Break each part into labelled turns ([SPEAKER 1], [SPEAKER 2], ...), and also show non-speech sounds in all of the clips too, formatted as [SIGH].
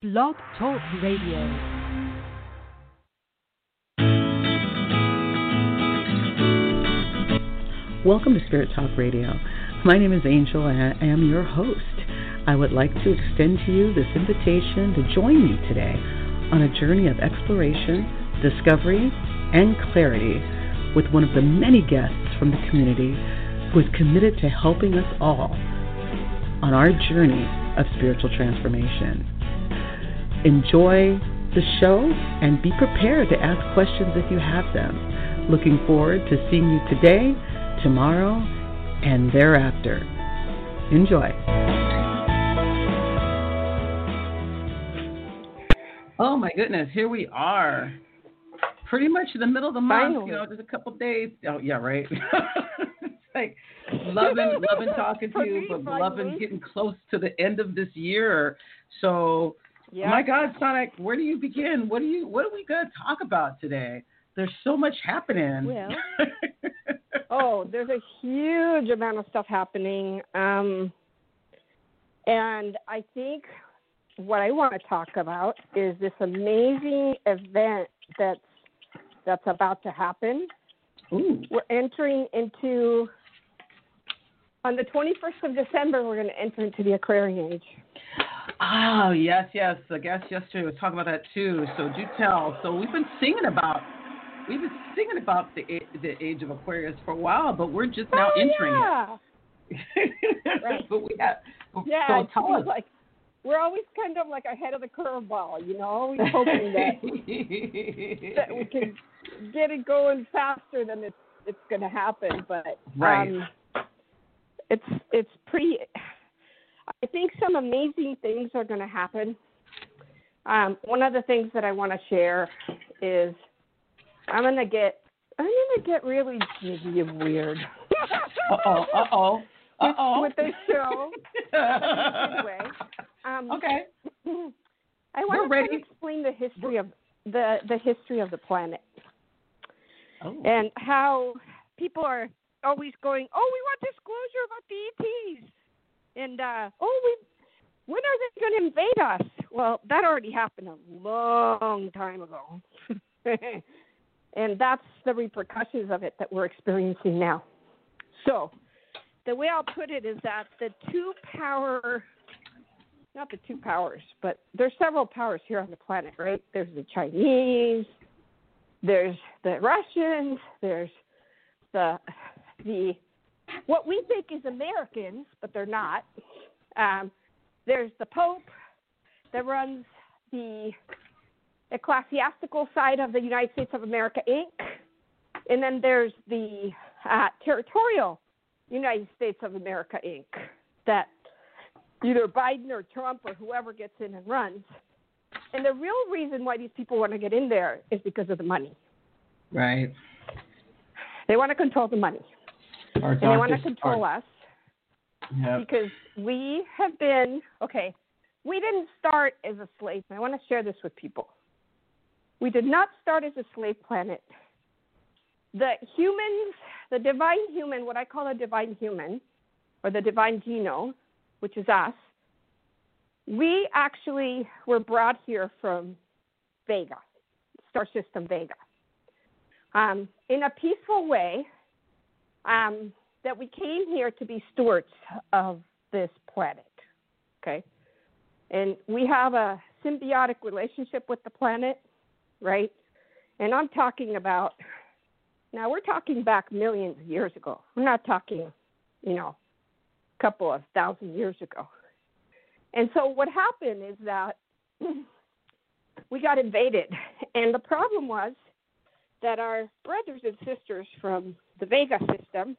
[SPEAKER 1] Blog Talk Radio.
[SPEAKER 2] Welcome to Spirit Talk Radio. My name is Angel and I am your host. I would like to extend to you this invitation to join me today on a journey of exploration, discovery, and clarity with one of the many guests from the community who is committed to helping us all on our journey of spiritual transformation. Enjoy the show and be prepared to ask questions if you have them. Looking forward to seeing you today, tomorrow, and thereafter. Enjoy. Oh my goodness, here we are. Pretty much in the middle of the month,
[SPEAKER 3] Finally.
[SPEAKER 2] you know, just a couple days. Oh yeah, right. [LAUGHS] it's like [LAUGHS] loving loving talking to you,
[SPEAKER 3] me,
[SPEAKER 2] but loving getting close to the end of this year. So
[SPEAKER 3] Yeah.
[SPEAKER 2] Oh my God, Sonic, where do you begin? What do you what are we gonna talk about today? There's so much happening.
[SPEAKER 3] Well. [LAUGHS] oh, there's a huge amount of stuff happening. Um, and I think what I want to talk about is this amazing event that's that's about to happen.
[SPEAKER 2] Ooh.
[SPEAKER 3] We're entering into on the 21st of December. We're going to enter into the Aquarian age.
[SPEAKER 2] Oh yes, yes. I guess yesterday was talking about that too. So do tell. So we've been singing about we've been singing about the the age of Aquarius for a while, but we're just now
[SPEAKER 3] oh,
[SPEAKER 2] entering
[SPEAKER 3] yeah.
[SPEAKER 2] it. [LAUGHS]
[SPEAKER 3] Right.
[SPEAKER 2] but we have.
[SPEAKER 3] Yeah,
[SPEAKER 2] so tell us.
[SPEAKER 3] Like, we're always kind of like ahead of the curveball, you know, always hoping that [LAUGHS] that we can get it going faster than it's it's going to happen. But
[SPEAKER 2] Right.
[SPEAKER 3] um, it's it's pretty. I think some amazing things are going to happen. Um, one of the things that I want to share is I'm going to get I'm going to get really jiggy and weird.
[SPEAKER 2] Uh oh. Uh oh. [LAUGHS] Uh oh.
[SPEAKER 3] With this show. Good way. Um, [LAUGHS]
[SPEAKER 2] Okay.
[SPEAKER 3] I
[SPEAKER 2] We're
[SPEAKER 3] want to
[SPEAKER 2] ready.
[SPEAKER 3] kind explain the history of the the history of the planet
[SPEAKER 2] Oh.
[SPEAKER 3] and how people are always going, "Oh, we want disclosure about the ETs," and uh, "Oh, we when are they going to invade us?" Well, that already happened a long time ago, [LAUGHS] and that's the repercussions of it that we're experiencing now. So, the way I'll put it is that the two power not the two powers, but there's several powers here on the planet, right? There's the Chinese, there's the Russians, there's the the what we think is Americans, but they're not. Um, there's the Pope that runs the ecclesiastical side of the United States of America Inc. And then there's the uh, territorial United States of America Inc. that either Biden or Trump or whoever gets in and runs. And the real reason why these people want to get in there is because of the money.
[SPEAKER 2] Right.
[SPEAKER 3] They want to control the money.
[SPEAKER 2] Our
[SPEAKER 3] And they want to control
[SPEAKER 2] are-
[SPEAKER 3] us
[SPEAKER 2] Yep.
[SPEAKER 3] because we have been, okay, we didn't start as a slave. I want to share this with people. We did not start as a slave planet. The humans, the divine human, what I call a divine human, or the divine genome, which is us, we actually were brought here from Vega, star system Vega, um, in a peaceful way. Um, that we came here to be stewards of this planet. Okay? And we have a symbiotic relationship with the planet, right? And I'm talking about, now we're talking back millions of years ago. We're not talking, you know, a couple of thousand years ago. And so what happened is that [CLEARS THROAT] we got invaded. And the problem was that our brothers and sisters from the Vega system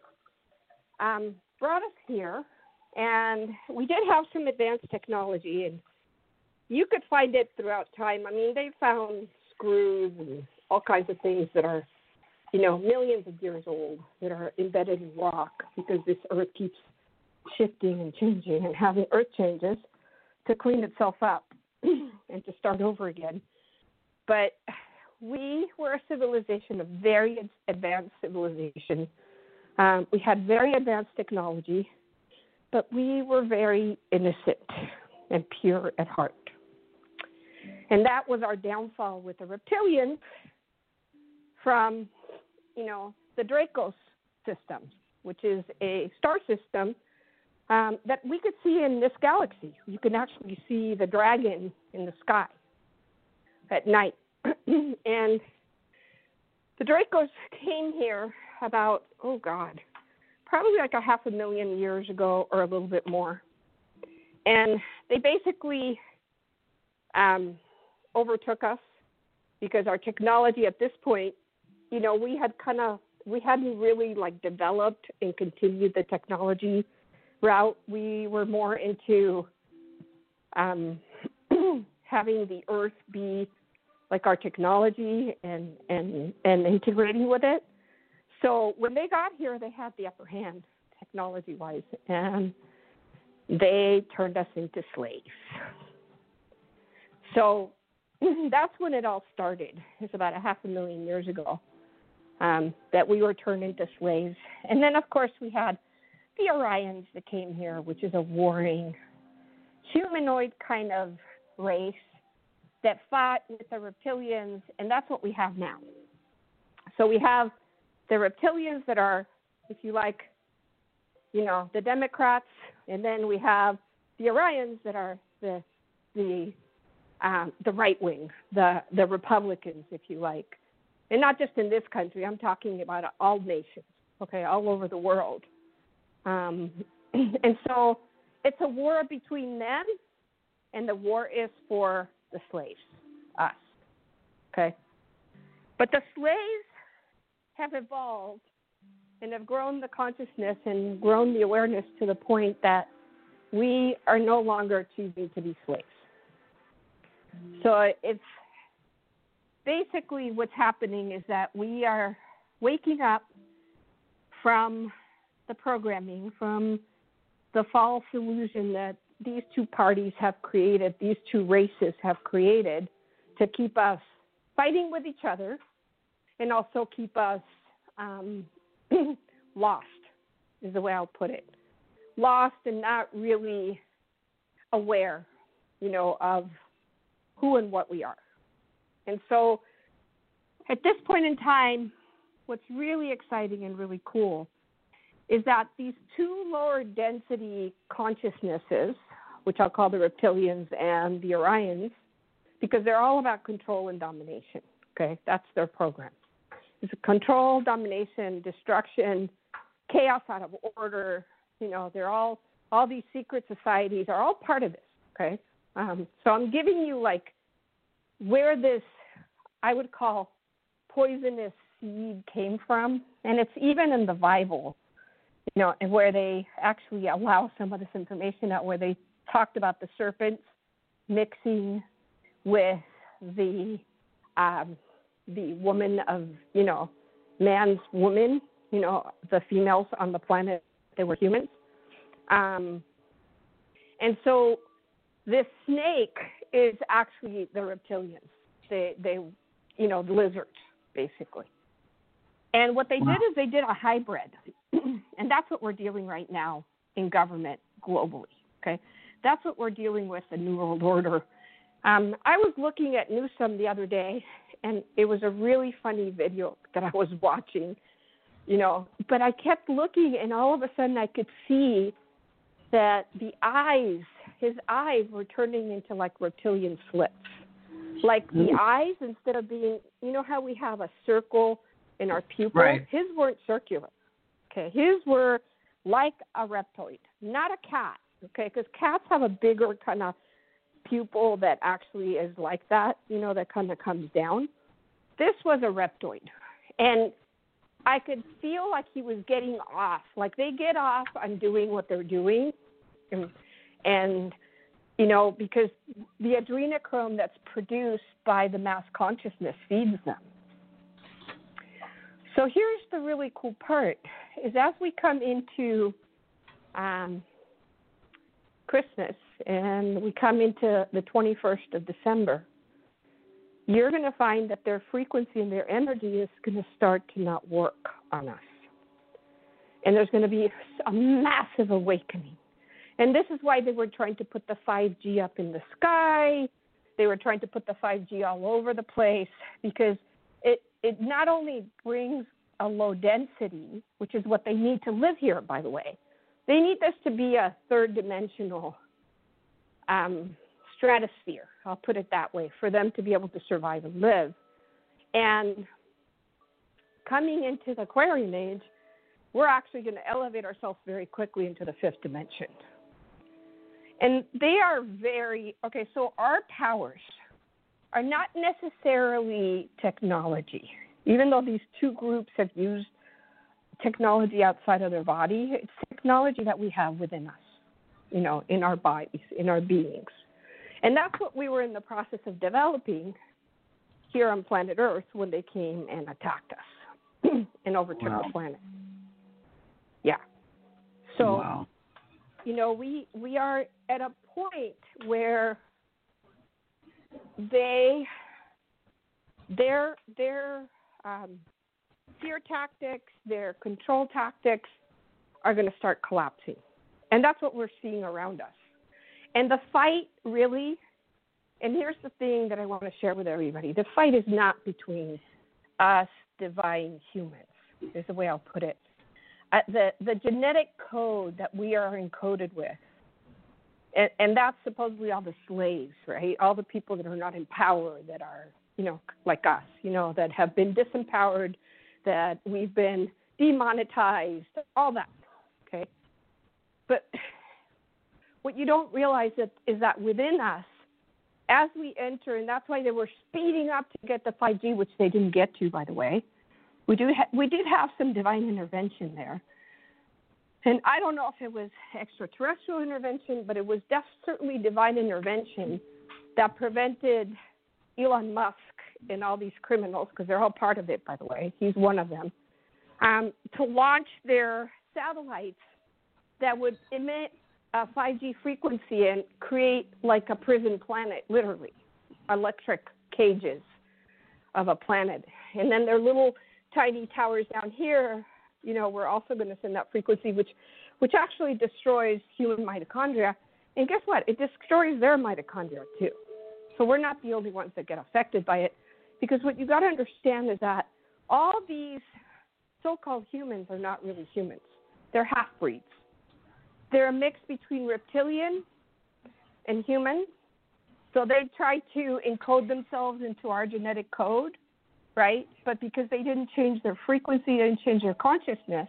[SPEAKER 3] um, brought us here, and we did have some advanced technology, and you could find it throughout time. I mean, they found screws and all kinds of things that are, you know, millions of years old that are embedded in rock because this Earth keeps shifting and changing and having Earth changes to clean itself up [CLEARS THROAT] and to start over again. But we were a civilization, a very advanced civilization. Um, we had very advanced technology, but we were very innocent and pure at heart. And that was our downfall with the reptilians from, you know, the Dracos system, which is a star system um, that we could see in this galaxy. You can actually see the dragon in the sky at night. And the Dracos came here about, oh God, probably like a half a million years ago or a little bit more. And they basically um, overtook us because our technology at this point, you know, we had kind of we hadn't really like developed and continued the technology route. We were more into um, [CLEARS THROAT] having the Earth be like our technology and and and integrating with it. So when they got here, they had the upper hand technology wise, and they turned us into slaves. So [CLEARS THROAT] that's when it all started. It's about a half a million years ago um, that we were turned into slaves. And then, of course, we had the Orions that came here, which is a warring humanoid kind of race that fought with the reptilians, and that's what we have now. So we have the reptilians that are, if you like, you know, the Democrats, and then we have the Orions that are the the um, the right wing, the the Republicans, if you like, and not just in this country. I'm talking about all nations, okay, all over the world. Um, [CLEARS THROAT] and so it's a war between them, and the war is for the slaves, us. Okay? But the slaves have evolved and have grown the consciousness and grown the awareness to the point that we are no longer choosing to be slaves. So it's basically what's happening is that we are waking up from the programming, from the false illusion that these two parties have created, these two races have created to keep us fighting with each other and also keep us um, [CLEARS THROAT] lost, is the way I'll put it. Lost and not really aware, you know, of who and what we are. And so at this point in time, what's really exciting and really cool is that these two lower density consciousnesses, which I'll call the reptilians and the Orions, because they're all about control and domination. Okay, that's their program. It's control, domination, destruction, chaos out of order. You know, they're all all these secret societies are all part of this. Okay, um, so I'm giving you like where this I would call poisonous seed came from, and it's even in the Bible you know, where they actually allow some of this information out, where they talked about the serpents mixing with the um, the woman of you know man's woman, you know, the females on the planet they were humans, um, and so this snake is actually the reptilians. They they you know the lizards basically. And what they wow. did is they did a hybrid. [CLEARS THROAT] and that's what we're dealing right now in government globally. Okay, that's what we're dealing with the New World Order. Um, I was looking at Newsom the other day, and it was a really funny video that I was watching. You know, but I kept looking, and all of a sudden I could see that the eyes, his eyes, were turning into like reptilian slits. Like the mm. eyes, instead of being, you know how we have a circle in our pupil?
[SPEAKER 2] right.
[SPEAKER 3] his weren't circular. Okay, his were like a reptoid, not a cat. Okay, because cats have a bigger kind of pupil that actually is like that, you know, that kind of comes down. This was a reptoid, and I could feel like he was getting off. Like they get off on doing what they're doing, and, and you know, because the adrenochrome that's produced by the mass consciousness feeds them. So here's the really cool part: is as we come into um, Christmas and we come into the 21st of December, you're going to find that their frequency and their energy is going to start to not work on us. And there's going to be a massive awakening. And this is why they were trying to put the 5G up in the sky They were trying to put the 5G all over the place because it it not only brings a low density, which is what they need to live here, by the way. They need this to be a third dimensional um, stratosphere. I'll put it that way for them to be able to survive and live. And coming into the Aquarian age, we're actually going to elevate ourselves very quickly into the fifth dimension. And they are very, okay, so our powers are not necessarily technology. Even though these two groups have used technology outside of their body, technology that we have within us, you know, in our bodies, in our beings. And that's what we were in the process of developing here on planet Earth when they came and attacked us [CLEARS THROAT] and overtook wow. the planet. Yeah. So, wow. you know, we we are at a point where they their their um, fear tactics, their control tactics are going to start collapsing, and that's what we're seeing around us. And the fight really, and here's the thing that I want to share with everybody: the fight is not between us divine humans. Is the way I'll put it. Uh, the the genetic code that we are encoded with and, and that's supposedly all the slaves, right? All the people that are not in power, that are, you know, like us, you know, that have been disempowered, that we've been demonetized, all that, okay? But [SIGHS] what you don't realize is, is that within us, as we enter, and that's why they were speeding up to get the 5G, which they didn't get to, by the way. We do ha- we did have some divine intervention there, and I don't know if it was extraterrestrial intervention, but it was def- certainly divine intervention that prevented Elon Musk and all these criminals, because they're all part of it, by the way, he's one of them, um, to launch their satellites that would emit a 5G frequency and create like a prison planet, literally, electric cages of a planet. And then their little tiny towers down here you know, we're also going to send that frequency, which, which actually destroys human mitochondria. And guess what? It destroys their mitochondria too. So we're not the only ones that get affected by it, because what you got to understand is that all these so-called humans are not really humans. They're half breeds. They're a mix between reptilian and human. So they try to encode themselves into our genetic code right? But because they didn't change their frequency, they didn't change their consciousness,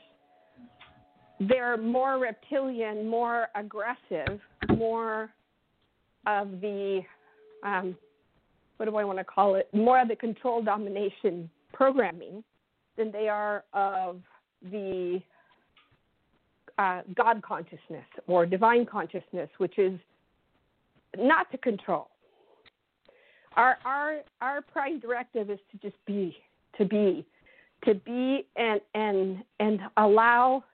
[SPEAKER 3] they're more reptilian, more aggressive, more of the, um, what do I want to call it? More of the control domination programming than they are of the uh, God consciousness or divine consciousness, which is not to control. Our our our prime directive is to just be to be to be and and and allow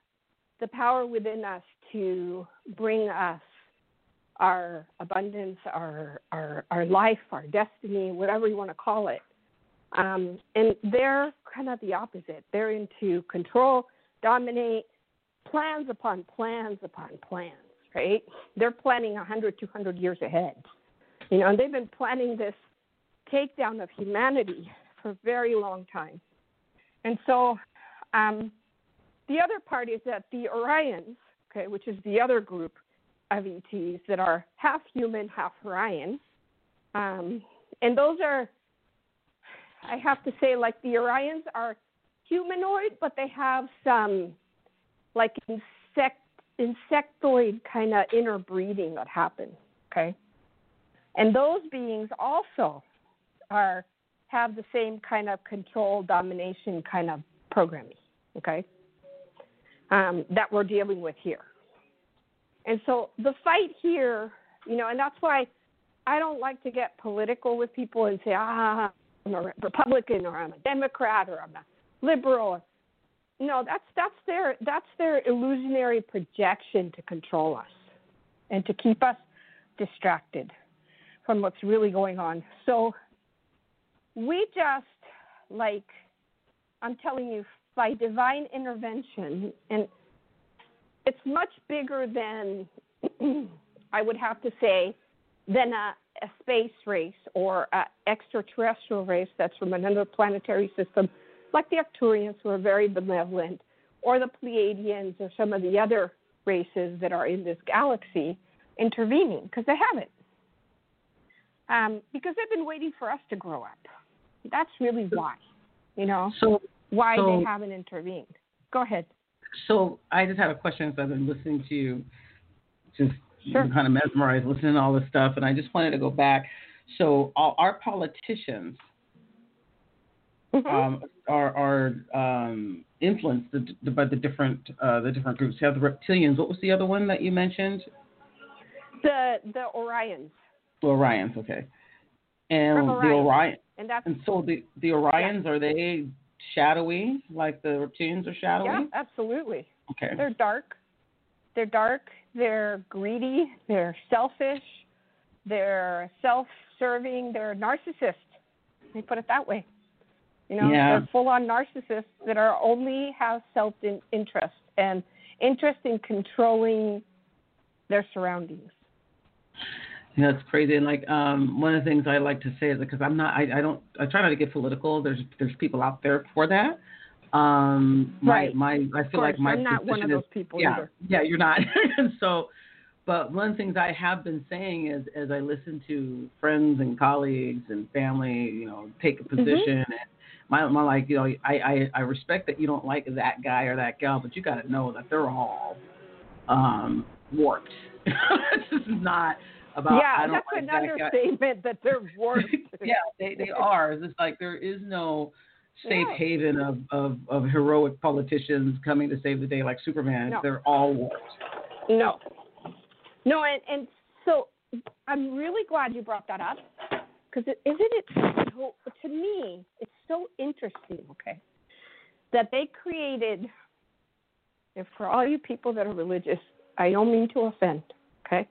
[SPEAKER 3] the power within us to bring us our abundance our our our life our destiny whatever you want to call it. Um, and they're kind of the opposite. They're into control dominate plans upon plans upon plans right they're planning 100 200 years ahead you know and they've been planning this takedown of humanity for a very long time. And so um, the other part is that the Orions, okay, which is the other group of ETs that are half human, half Orion, um, and those are, I have to say, like the Orions are humanoid, but they have some like insect insectoid kind of interbreeding that happens. Okay, and those beings also are have the same kind of control domination kind of programming, okay, um, that we're dealing with here. And so the fight here, you know, and that's why I don't like to get political with people and say, ah, I'm a Republican or I'm a Democrat or I'm a liberal. No, that's that's their that's their illusionary projection to control us and to keep us distracted from what's really going on. So we just like I'm telling you by divine intervention and it's much bigger than [CLEARS THROAT] I would have to say than a, a space race or an extraterrestrial race that's from another planetary system, like the Arcturians, who are very benevolent, or the Pleiadians, or some of the other races that are in this galaxy intervening, because they haven't. Um, because they've been waiting for us to grow up. That's really why, you know,
[SPEAKER 2] So,
[SPEAKER 3] why
[SPEAKER 2] so-
[SPEAKER 3] they haven't intervened. Go ahead.
[SPEAKER 2] so I just have a question as I've been listening to you, just
[SPEAKER 3] Sure.
[SPEAKER 2] kind of mesmerized listening to all this stuff, and I just wanted to go back. So, all, our politicians. Um, are are um, influenced the, the, by the different uh, the different groups. You have the reptilians. What was the other one that you mentioned?
[SPEAKER 3] the the Orions,
[SPEAKER 2] The Orions. Okay. And
[SPEAKER 3] From
[SPEAKER 2] the
[SPEAKER 3] Orion.
[SPEAKER 2] Orion.
[SPEAKER 3] and that's
[SPEAKER 2] And so the the Orions are they shadowy like the reptilians are shadowy?
[SPEAKER 3] yeah, absolutely.
[SPEAKER 2] Okay.
[SPEAKER 3] They're dark. They're dark. They're greedy. They're selfish. They're self-serving. They're narcissists. They put it that way. You know,
[SPEAKER 2] Yeah.
[SPEAKER 3] they're full-on narcissists that are only have self-interest and interest in controlling their surroundings.
[SPEAKER 2] Yeah, that's crazy. And like um, one of the things I like to say is because I'm not, I, I don't, I try not to get political. There's there's people out there for that. Um, my
[SPEAKER 3] Right.
[SPEAKER 2] my I
[SPEAKER 3] Of
[SPEAKER 2] feel
[SPEAKER 3] course,
[SPEAKER 2] like my
[SPEAKER 3] I'm not one of
[SPEAKER 2] position is-
[SPEAKER 3] those people
[SPEAKER 2] yeah,
[SPEAKER 3] either.
[SPEAKER 2] yeah, you're not. [LAUGHS] so, but one of the things I have been saying is as I listen to friends and colleagues and family, you know, take a
[SPEAKER 3] Mm-hmm.
[SPEAKER 2] position and. My, my like you know I, I I respect that you don't like that guy or that gal, but you got to know that they're all um warped. [LAUGHS] this is not about
[SPEAKER 3] yeah,
[SPEAKER 2] I don't
[SPEAKER 3] that's
[SPEAKER 2] like
[SPEAKER 3] an
[SPEAKER 2] that guy.
[SPEAKER 3] understatement that they're [LAUGHS] warped.
[SPEAKER 2] yeah, they they are. It's like there is no safe
[SPEAKER 3] Yeah.
[SPEAKER 2] haven of, of of heroic politicians coming to save the day like Superman.
[SPEAKER 3] No.
[SPEAKER 2] They're all warped.
[SPEAKER 3] No. No, and, and so I'm really glad you brought that up because isn't it so, to me, it's so interesting, okay, that they created, and for all you people that are religious, I don't mean to offend, okay,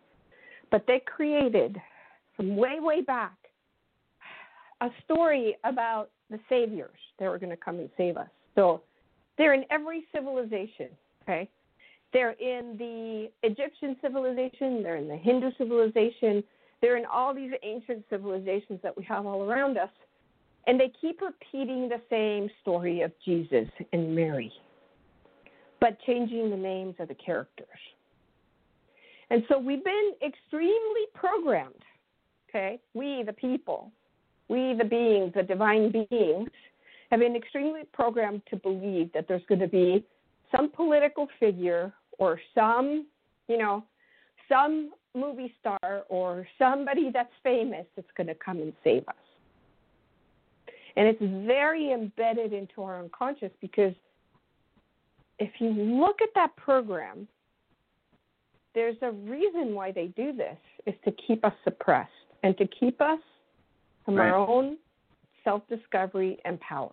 [SPEAKER 3] but they created from way, way back a story about the saviors that were going to come and save us. So they're in every civilization, okay? They're in the Egyptian civilization, they're in the Hindu civilization, they're in all these ancient civilizations that we have all around us. And they keep repeating the same story of Jesus and Mary, but changing the names of the characters. And so we've been extremely programmed, okay? We, the people, we, the beings, the divine beings, have been extremely programmed to believe that there's going to be some political figure or some, you know, some movie star or somebody that's famous that's going to come and save us. And it's very embedded into our unconscious because if you look at that program, there's a reason why they do this is to keep us suppressed and to keep us from our own self-discovery and power.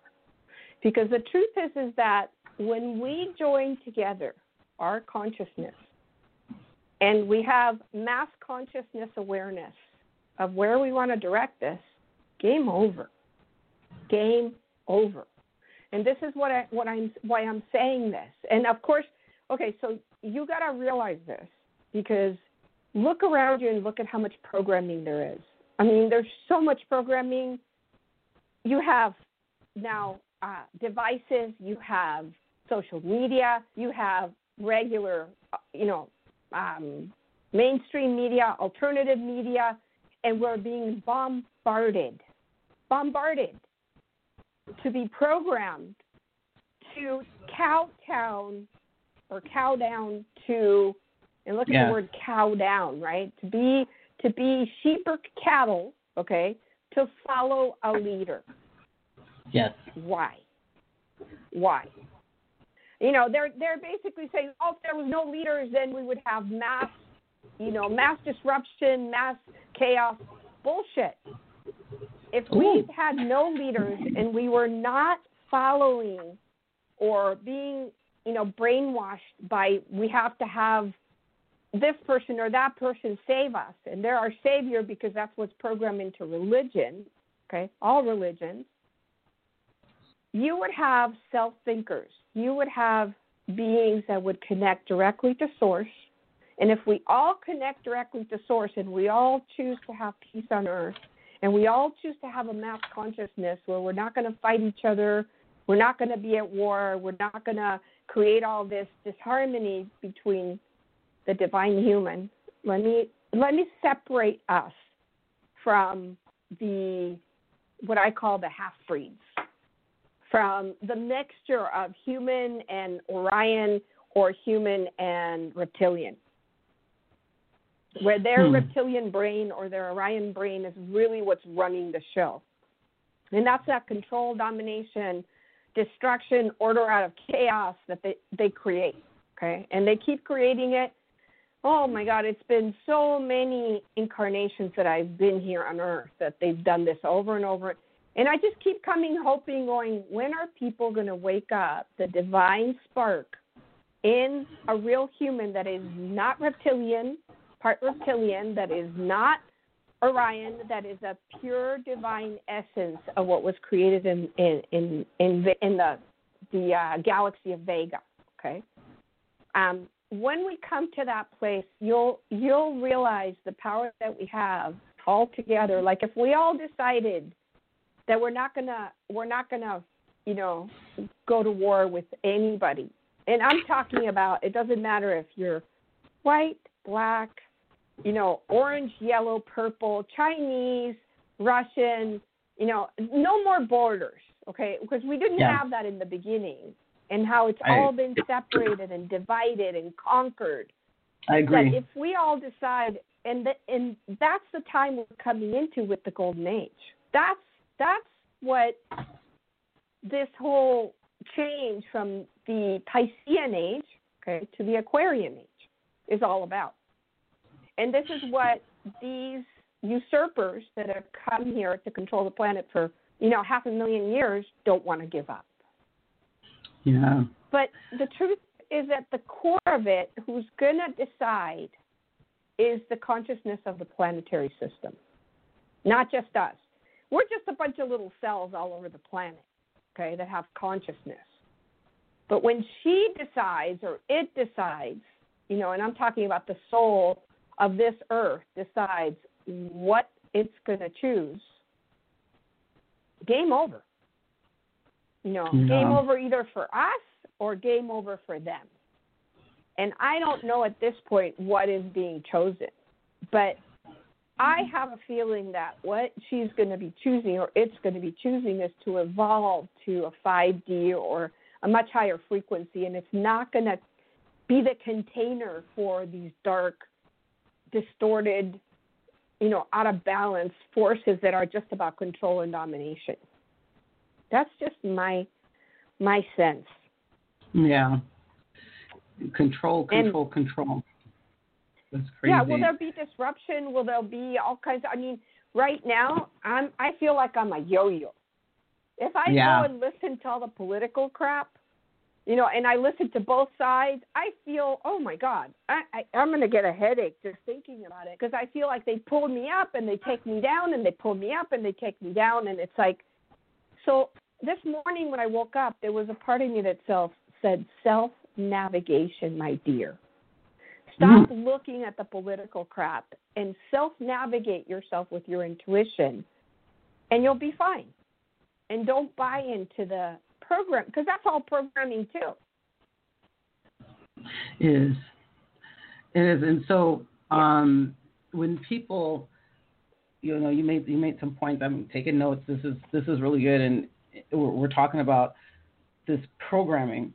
[SPEAKER 3] Because the truth is is that when we join together our consciousness and we have mass consciousness awareness of where we want to direct this, game over. Game over. And this is what I what I'm why I'm saying this. And of course, okay, so you got to realize this because look around you and look at how much programming there is. I mean, there's so much programming. You have now uh, devices, you have social media, you have regular, uh, you know, um, mainstream media, alternative media, and we're being bombarded, bombarded to be programmed to cow down or cow down to, and look at
[SPEAKER 2] Yeah.
[SPEAKER 3] the word cow down, right? To be to be sheep or cattle, okay, to follow a leader.
[SPEAKER 2] Yes.
[SPEAKER 3] Why? Why? You know, they're they're basically saying, oh, if there was no leaders, then we would have mass, you know, mass disruption, mass chaos. Bullshit. If we had no leaders and we were not following or being, you know, brainwashed by we have to have this person or that person save us, and they're our savior because that's what's programmed into religion. Okay, all religions you would have self thinkers. You would have beings that would connect directly to source And if we all connect directly to source and we all choose to have peace on earth and we all choose to have a mass consciousness where we're not going to fight each other, we're not going to be at war, we're not going to create all this disharmony between the divine human. Let me let me separate us from the what I call the half breeds, from the mixture of human and Orion or human and reptilian. Where their hmm. reptilian brain or their Orion brain is really what's running the show. And that's that control, domination, destruction, order out of chaos that they, they create. Okay. And they keep creating it oh my God, it's been so many incarnations that I've been here on earth that they've done this over and over. And I just keep coming, hoping, going, when are people going to wake up the divine spark in a real human that is not reptilian, part reptilian, that is not Orion, that is a pure divine essence of what was created in in in in the, in the, the uh, galaxy of Vega. Okay, um, when we come to that place, you'll you'll realize the power that we have all together. Like if we all decided that we're not gonna we're not gonna you know go to war with anybody, and I'm talking about it doesn't matter if you're white, black, you know, orange, yellow, purple, Chinese, Russian, you know, no more borders, okay? Because we didn't yeah. have that in the beginning and how it's I, all been separated and divided and conquered.
[SPEAKER 2] I agree.
[SPEAKER 3] That if we all decide, and the, and that's the time we're coming into with the golden age. That's that's what this whole change from the Piscean age, okay, to the Aquarian age is all about. And this is what these usurpers that have come here to control the planet for, you know, half a million years don't want to give up.
[SPEAKER 2] Yeah.
[SPEAKER 3] But the truth is at the core of it, who's going to decide is the consciousness of the planetary system, not just us. We're just a bunch of little cells all over the planet, okay, that have consciousness. But when she decides or it decides, you know, and I'm talking about the soul of this earth decides what it's going to choose, game over. You know, no. game over either for us or game over for them. And I don't know at this point what is being chosen. But I mm-hmm. have a feeling that what she's going to be choosing or it's going to be choosing is to evolve to a 5D or a much higher frequency. And it's not going to be the container for these dark, distorted, you know, out of balance forces that are just about control and domination. That's just my my sense.
[SPEAKER 2] Yeah. Control, control, and, control. That's crazy.
[SPEAKER 3] Yeah, will there be disruption? Will there be all kinds of, I mean, right now I'm I feel like I'm a yo yo. If I
[SPEAKER 2] yeah.
[SPEAKER 3] go and listen to all the political crap, you know, and I listen to both sides, I feel, oh my God, I, I I'm gonna get a headache just thinking about it because I feel like they pull me up and they take me down and they pull me up and they take me down and it's like, so this morning when I woke up, there was a part of me that self said self navigation, my dear. Stop mm. looking at the political crap and self navigate yourself with your intuition, and you'll be fine. And don't buy into the program because that's all programming too.
[SPEAKER 2] It is. It is. And so um, when people you know you made you made some points i'm taking notes this is this is really good and we're talking about this programming.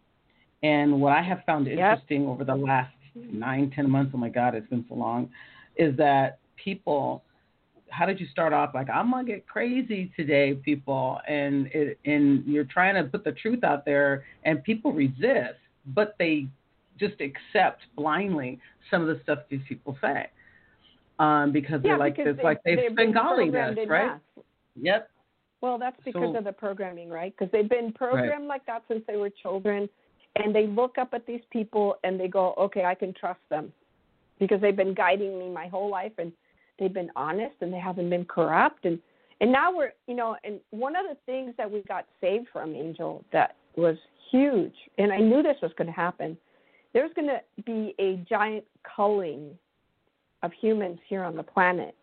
[SPEAKER 2] And what I have found interesting yep. over the last nine, ten months, oh my God, it's been so long, is that people, how did you start off? Like, I'm going to get crazy today, people. And, it, and you're trying to put the truth out there, and people resist, but they just accept blindly some of the stuff these people say. Um, because
[SPEAKER 3] yeah,
[SPEAKER 2] they're like,
[SPEAKER 3] because
[SPEAKER 2] it's like they've Bengali
[SPEAKER 3] this,
[SPEAKER 2] right? Yep.
[SPEAKER 3] Well, that's because so, of the programming, right? Because they've been programmed right. like that since they were children, and they look up at these people and they go, "Okay, I can trust them," because they've been guiding me my whole life, and they've been honest and they haven't been corrupt, and and now we're, you know, and one of the things that we got saved from Angel that was huge, and I knew this was going to happen, there's going to be a giant culling of humans here on the planet.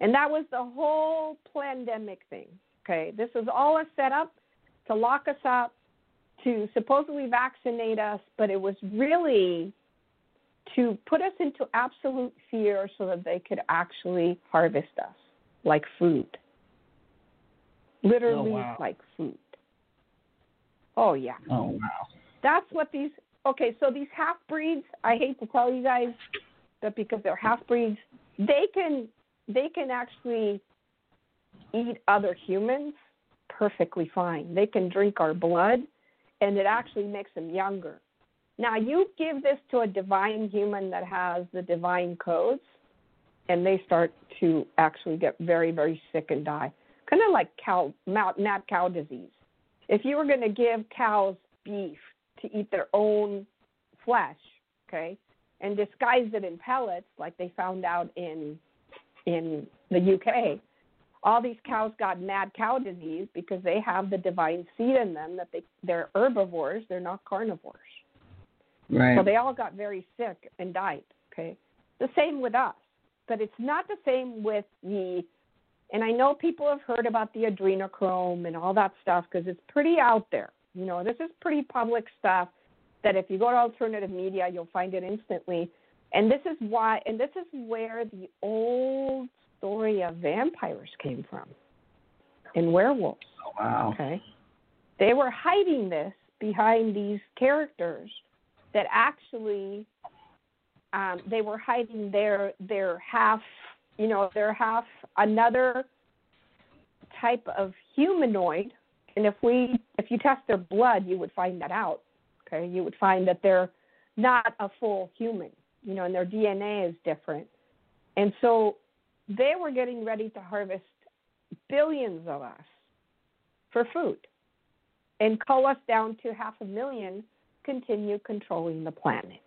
[SPEAKER 3] And that was the whole pandemic thing. Okay, this was all a setup to lock us up, to supposedly vaccinate us, but it was really to put us into absolute fear so that they could actually harvest us like food. Literally
[SPEAKER 2] Oh, wow.
[SPEAKER 3] like food. Oh yeah.
[SPEAKER 2] Oh wow.
[SPEAKER 3] That's what these okay, so these half breeds, I hate to tell you guys, but because they're half breeds, they can they can actually eat other humans perfectly fine. They can drink our blood and it actually makes them younger. Now you give this to a divine human that has the divine codes and they start to actually get very, very sick and die. Kind of like cow mad cow disease. If you were going to give cows beef to eat their own flesh, okay, and disguise it in pellets like they found out in in the UK, all these cows got mad cow disease because they have the divine seed in them that they they're herbivores, they're not carnivores.
[SPEAKER 2] Right.
[SPEAKER 3] So they all got very sick and died. Okay. The same with us. But it's not the same with the, and I know people have heard about the adrenochrome and all that stuff because it's pretty out there. You know, this is pretty public stuff that if you go to alternative media, you'll find it instantly. And this is why, and this is where the old story of vampires came from and werewolves.
[SPEAKER 2] oh, wow.
[SPEAKER 3] Okay. They were hiding this behind these characters that actually um, they were hiding their their half you know their half another type of humanoid and if we if you test their blood you would find that out okay you would find that they're not a full human you know and their dna is different and so they were getting ready to harvest billions of us for food and cull us down to half a million, continue controlling the planet.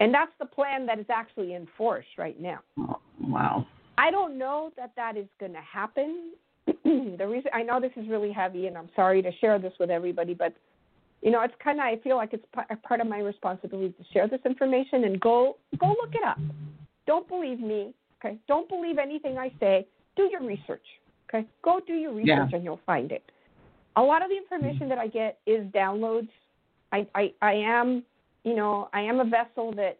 [SPEAKER 3] And that's the plan that is actually in force right now.
[SPEAKER 2] Oh, wow.
[SPEAKER 3] I don't know that that is going to happen. [CLEARS THROAT] the reason I know this is really heavy, and I'm sorry to share this with everybody, but you know, it's kind of I feel like it's p- part of my responsibility to share this information and go go look it up. Don't believe me, okay? Don't believe anything I say. Do your research, okay? Go do your research
[SPEAKER 2] Yeah.
[SPEAKER 3] and you'll find it. A lot of the information mm-hmm. that I get is downloads. I, I I am, you know, I am a vessel that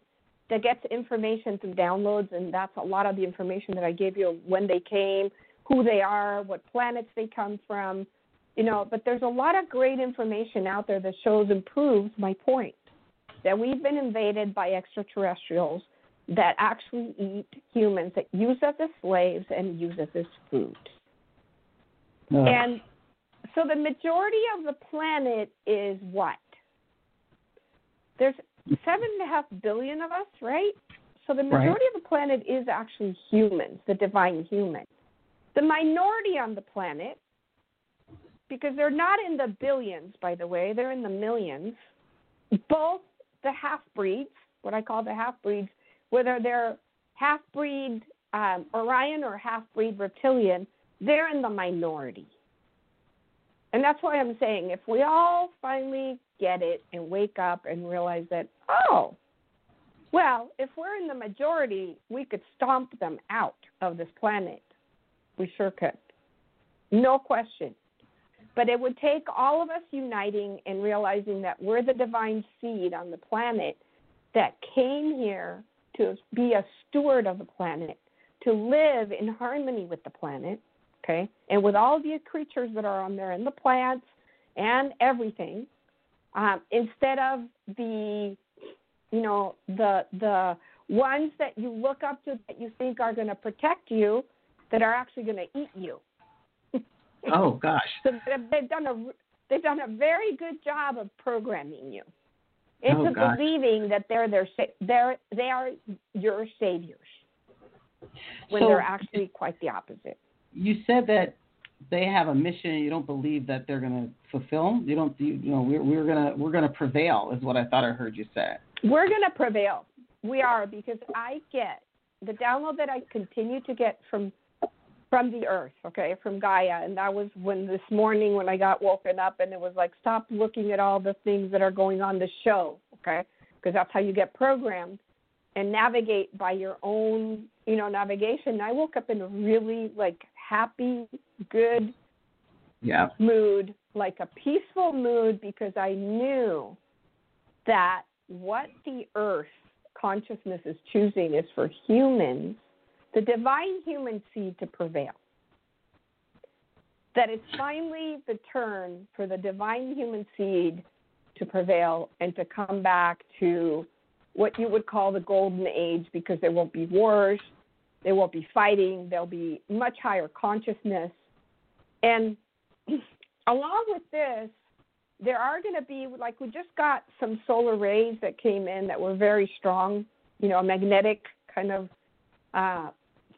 [SPEAKER 3] that gets information through downloads, and that's a lot of the information that I gave you when they came, who they are, what planets they come from, you know. But there's a lot of great information out there that shows and proves my point that we've been invaded by extraterrestrials that actually eat humans, that use us as slaves and use us as food. And so the majority of the planet is what? There's seven and a half billion of us, right? So the
[SPEAKER 2] Right.
[SPEAKER 3] majority of the planet is actually humans, the divine human. The minority on the planet, because they're not in the billions, by the way, they're in the millions, both the half breeds, what I call the half breeds, whether they're half breed um, Orion or half breed reptilian, they're in the minority. And that's why I'm saying if we all finally get it and wake up and realize that, oh, well, if we're in the majority, we could stomp them out of this planet. We sure could. No question. But it would take all of us uniting and realizing that we're the divine seed on the planet that came here to be a steward of the planet, to live in harmony with the planet, okay, and with all the creatures that are on there and the plants and everything, um, instead of the, you know, the the ones that you look up to that you think are going to protect you, that are actually going to eat you.
[SPEAKER 2] Oh gosh. [LAUGHS]
[SPEAKER 3] So they've- they've done a they've done a very good job of programming you into
[SPEAKER 2] Oh,
[SPEAKER 3] believing that they're their they're they are your saviors when
[SPEAKER 2] So-
[SPEAKER 3] they're actually quite the opposite.
[SPEAKER 2] You said that they have a mission and you don't believe that they're going to fulfill. You don't. You, you know, we're we're gonna we're gonna prevail is what I thought I heard you say.
[SPEAKER 3] We're going to prevail. We are because I get the download that I continue to get from from the earth, okay, from Gaia. And that was when this morning when I got woken up and it was like, stop looking at all the things that are going on the show, okay? Because that's how you get programmed and navigate by your own, you know, navigation. And I woke up in a really like happy, good
[SPEAKER 2] Yeah.
[SPEAKER 3] mood, like a peaceful mood, because I knew that what the earth consciousness is choosing is for humans, the divine human seed to prevail. That it's finally the turn for the divine human seed to prevail and to come back to what you would call the golden age because there won't be wars, there won't be fighting, there'll be much higher consciousness. And [CLEARS THROAT] along with this, there are going to be like we just got some solar rays that came in that were very strong, you know, a magnetic kind of uh,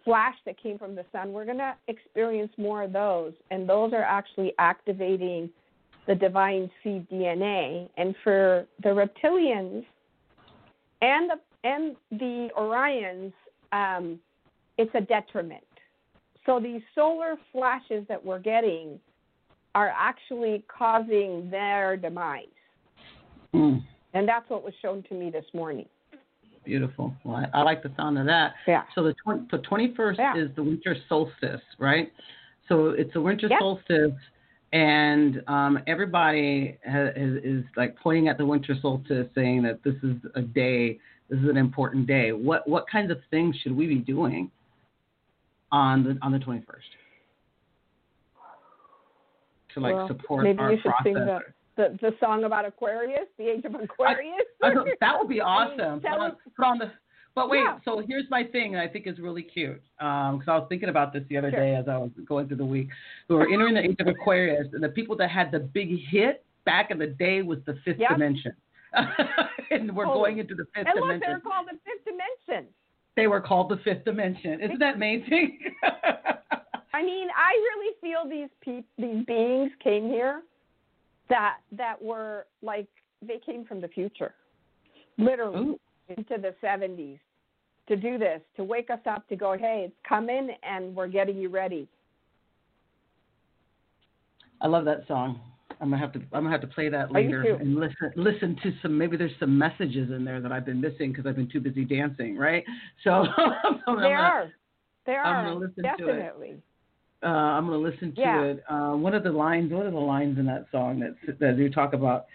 [SPEAKER 3] flash that came from the sun. We're going to experience more of those, and those are actually activating the divine seed DNA. And for the reptilians and the and the Orions, um, it's a detriment. So these solar flashes that we're getting are actually causing their demise.
[SPEAKER 2] Mm,
[SPEAKER 3] And that's what was shown to me this morning.
[SPEAKER 2] Beautiful. Well, I, I like the sound of that.
[SPEAKER 3] Yeah.
[SPEAKER 2] So the tw- the 21st
[SPEAKER 3] Yeah.
[SPEAKER 2] is the winter solstice, right? So it's a winter solstice, and um, everybody ha- is, is like pointing at the winter solstice, saying that this is a day, this is an important day. What what kinds of things should we be doing on the on the 21st to like
[SPEAKER 3] Well,
[SPEAKER 2] support
[SPEAKER 3] maybe
[SPEAKER 2] our
[SPEAKER 3] you should sing
[SPEAKER 2] process?
[SPEAKER 3] The, the, song about Aquarius, the age of Aquarius.
[SPEAKER 2] I don't- that would be [LAUGHS]
[SPEAKER 3] I
[SPEAKER 2] awesome. put, on, put on the. But wait,
[SPEAKER 3] Yeah.
[SPEAKER 2] so here's my thing, and I think is really cute. Um, because I was thinking about this the other
[SPEAKER 3] Sure.
[SPEAKER 2] day as I was going through the week. We were entering the age of Aquarius, and the people that had the big hit back in the day was the fifth
[SPEAKER 3] Yep.
[SPEAKER 2] dimension. [LAUGHS] and we're going into the fifth
[SPEAKER 3] and look,
[SPEAKER 2] dimension.
[SPEAKER 3] they're called the fifth dimension.
[SPEAKER 2] They were called the fifth dimension. Isn't that amazing? [LAUGHS]
[SPEAKER 3] I mean, I really feel these peop- these beings came here that that were like they came from the future, literally
[SPEAKER 2] Ooh.
[SPEAKER 3] into the 70s to do this, to wake us up, to go, hey, it's coming, and we're getting you ready.
[SPEAKER 2] I love that song. I'm gonna have to I'm gonna have to play that
[SPEAKER 3] oh,
[SPEAKER 2] later
[SPEAKER 3] too.
[SPEAKER 2] and listen listen to some maybe there's some messages in there that I've been missing because I've been too busy dancing, right? So [LAUGHS]
[SPEAKER 3] There are, there
[SPEAKER 2] I'm
[SPEAKER 3] are
[SPEAKER 2] gonna listen to it.
[SPEAKER 3] definitely.
[SPEAKER 2] Uh, I'm going to listen to
[SPEAKER 3] Yeah.
[SPEAKER 2] it. Uh, one of the lines, one of the lines in that song that that you talk about,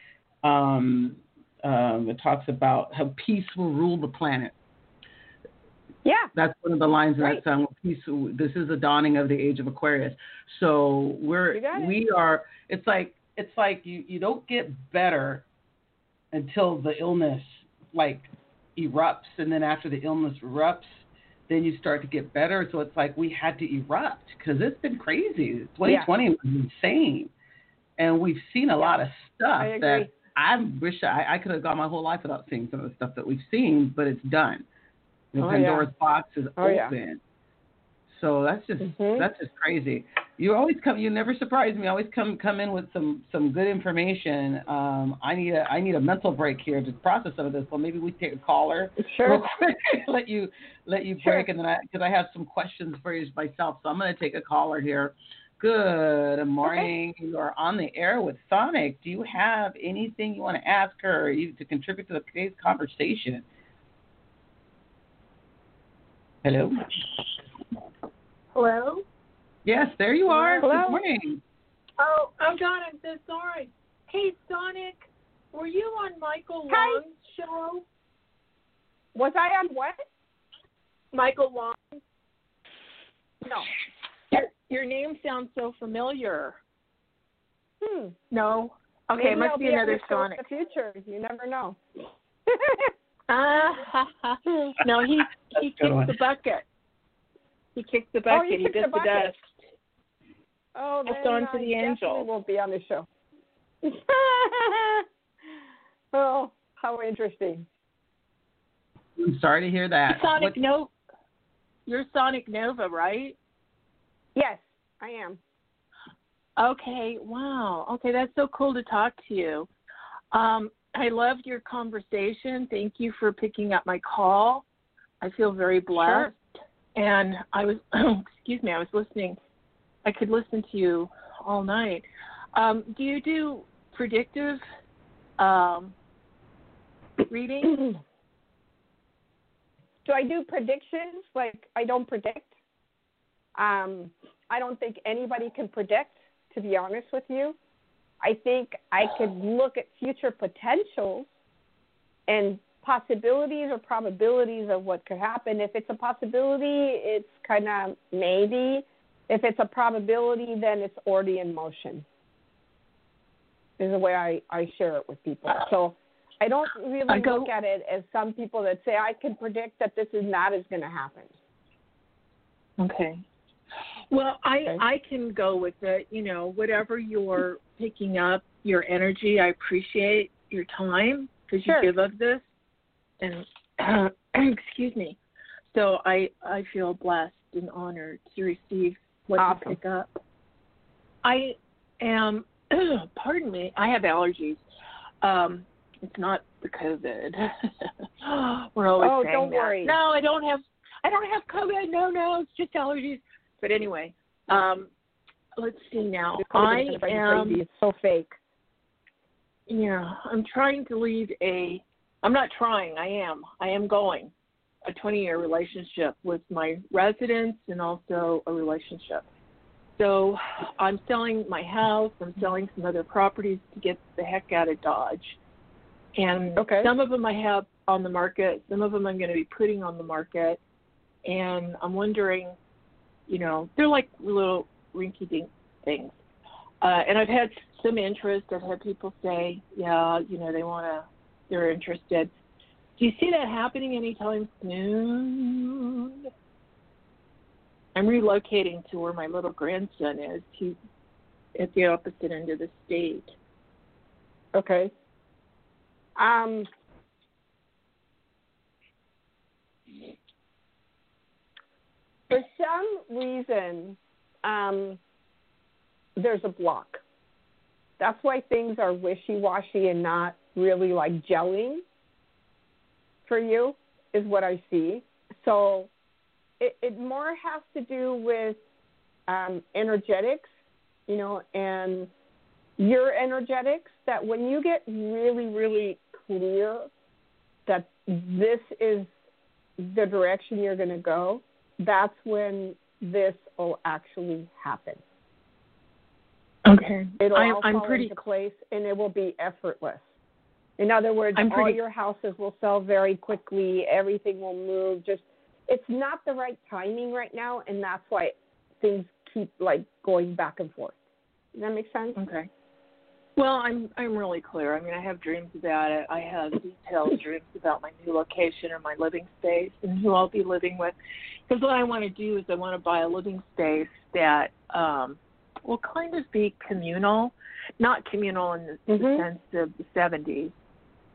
[SPEAKER 2] um, um, it talks about how peace will rule the planet.
[SPEAKER 3] Yeah,
[SPEAKER 2] That's one of the lines in that song. Peace. This is the dawning of the age of Aquarius. So we're
[SPEAKER 3] You got it.
[SPEAKER 2] we are. It's like it's like you you don't get better until the illness like erupts, and then after the illness erupts, then you start to get better. So it's like we had to erupt because it's been crazy. 2020 was insane, and we've seen a lot of stuff
[SPEAKER 3] I
[SPEAKER 2] that I wish I, I could have gone my whole life without seeing some of the stuff that we've seen, but it's done. The
[SPEAKER 3] Oh, yeah.
[SPEAKER 2] Pandora's box is
[SPEAKER 3] Oh, yeah.
[SPEAKER 2] open. So that's just
[SPEAKER 3] Mhm.
[SPEAKER 2] that's just crazy. You always come. You never surprise me. Always come come in with some some good information. Um, I need a I need a mental break here to process some of this. So maybe we take a caller
[SPEAKER 3] sure.
[SPEAKER 2] real quick. [LAUGHS] let you let you
[SPEAKER 3] Sure.
[SPEAKER 2] break, and then I because I have some questions for you myself. So I'm going to take a caller here. Good morning. You are on the air with Sonic. Do you have anything you want to ask her or you to contribute to the today's conversation? Hello.
[SPEAKER 4] Hello?
[SPEAKER 2] Yes, there you are.
[SPEAKER 3] Hello.
[SPEAKER 2] Good morning.
[SPEAKER 4] Oh, oh God, I'm so sorry. Hey, Sonic, were you on Michael
[SPEAKER 3] Hi.
[SPEAKER 4] Long's show?
[SPEAKER 3] Was I on what?
[SPEAKER 4] Michael Long?
[SPEAKER 3] No.
[SPEAKER 4] Your, your name sounds so familiar.
[SPEAKER 3] Hmm.
[SPEAKER 4] No? Okay,
[SPEAKER 3] Maybe
[SPEAKER 4] it must
[SPEAKER 3] I'll
[SPEAKER 4] be
[SPEAKER 3] on
[SPEAKER 4] another
[SPEAKER 3] the
[SPEAKER 4] Sonic.
[SPEAKER 3] In the future, you never know.
[SPEAKER 4] Ah, [LAUGHS] [LAUGHS] no, he he
[SPEAKER 2] That's one.
[SPEAKER 4] kicked the bucket. He kicked the
[SPEAKER 3] Oh,
[SPEAKER 4] bucket.
[SPEAKER 3] he
[SPEAKER 4] he bit
[SPEAKER 3] the
[SPEAKER 4] the,
[SPEAKER 3] bucket.
[SPEAKER 4] dust.
[SPEAKER 3] Oh,
[SPEAKER 4] It's
[SPEAKER 3] then
[SPEAKER 4] on to
[SPEAKER 3] I
[SPEAKER 4] the angel.
[SPEAKER 3] Won't be on the show. [LAUGHS] oh, how interesting!
[SPEAKER 2] I'm sorry to hear that.
[SPEAKER 4] Sonic
[SPEAKER 2] What-
[SPEAKER 4] Nova. You're Sonic Nova, right?
[SPEAKER 3] Yes, I am.
[SPEAKER 4] Okay, wow. Okay, that's so cool to talk to you. Um, I loved your conversation. Thank you for picking up my call. I feel very blessed. Sure. and I was [CLEARS THROAT] excuse me, I was listening. I could listen to you all night. Um, do you do predictive um, reading? [CLEARS THROAT]
[SPEAKER 3] do I do predictions? Like I don't predict. Um, I don't think anybody can predict, to be honest with you. I think I could look at future potentials and possibilities or probabilities of what could happen. If it's a possibility, it's kind of maybe. If it's a probability, then it's already in motion. Is the way I, I share it with people. So I don't really I go, look at it as some people that say I can predict that this is not is going to happen.
[SPEAKER 4] Okay. Well, I okay. I can go with it. You know, whatever you're picking up, your energy. I appreciate your time because
[SPEAKER 3] sure.
[SPEAKER 4] you give of this, and uh, [CLEARS THROAT] excuse me. So I I feel blessed and honored to receive what
[SPEAKER 3] awesome.
[SPEAKER 4] you pick up. I am. [CLEARS THROAT] pardon me. I have allergies. Um, it's not the COVID. [LAUGHS] We're always
[SPEAKER 3] oh,
[SPEAKER 4] saying
[SPEAKER 3] don't
[SPEAKER 4] that.
[SPEAKER 3] worry.
[SPEAKER 4] No, I don't have. I don't have COVID. No, no, it's just allergies. But anyway, um, let's see now. I am.
[SPEAKER 3] It's so fake.
[SPEAKER 4] Yeah, I'm trying to lead a. I'm not trying. I am. I am going a 20 year relationship with my residents and also a relationship. So I'm selling my house. I'm selling some other properties to get the heck out of Dodge. And
[SPEAKER 3] okay.
[SPEAKER 4] some of them I have on the market. Some of them I'm going to be putting on the market. And I'm wondering, you know, they're like little rinky dink things. Uh, and I've had some interest. I've had people say, yeah, you know, they want to, they're interested. Do you see that happening anytime soon? I'm relocating to where my little grandson is. He's at the opposite end of the state.
[SPEAKER 3] Okay. Um, for some reason, um, there's a block. That's why things are wishy washy and not really like gelling for you, is what I see. So it, it more has to do with um, energetics, you know, and your energetics that when you get really, really clear that this is the direction you're going to go, that's when this will actually happen.
[SPEAKER 4] Okay.
[SPEAKER 3] It'll
[SPEAKER 4] I,
[SPEAKER 3] all
[SPEAKER 4] I'm
[SPEAKER 3] fall
[SPEAKER 4] pretty...
[SPEAKER 3] into place and it will be effortless. In other words,
[SPEAKER 4] I'm
[SPEAKER 3] all
[SPEAKER 4] pretty...
[SPEAKER 3] your houses will sell very quickly. Everything will move. Just it's not the right timing right now, and that's why things keep like going back and forth. Does that make sense?
[SPEAKER 4] Okay. Well, I'm I'm really clear. I mean, I have dreams about it. I have detailed [LAUGHS] dreams about my new location or my living space and who I'll be living with. Because what I want to do is I want to buy a living space that um, will kind of be communal, not communal in the,
[SPEAKER 3] mm-hmm.
[SPEAKER 4] the sense of the 70s,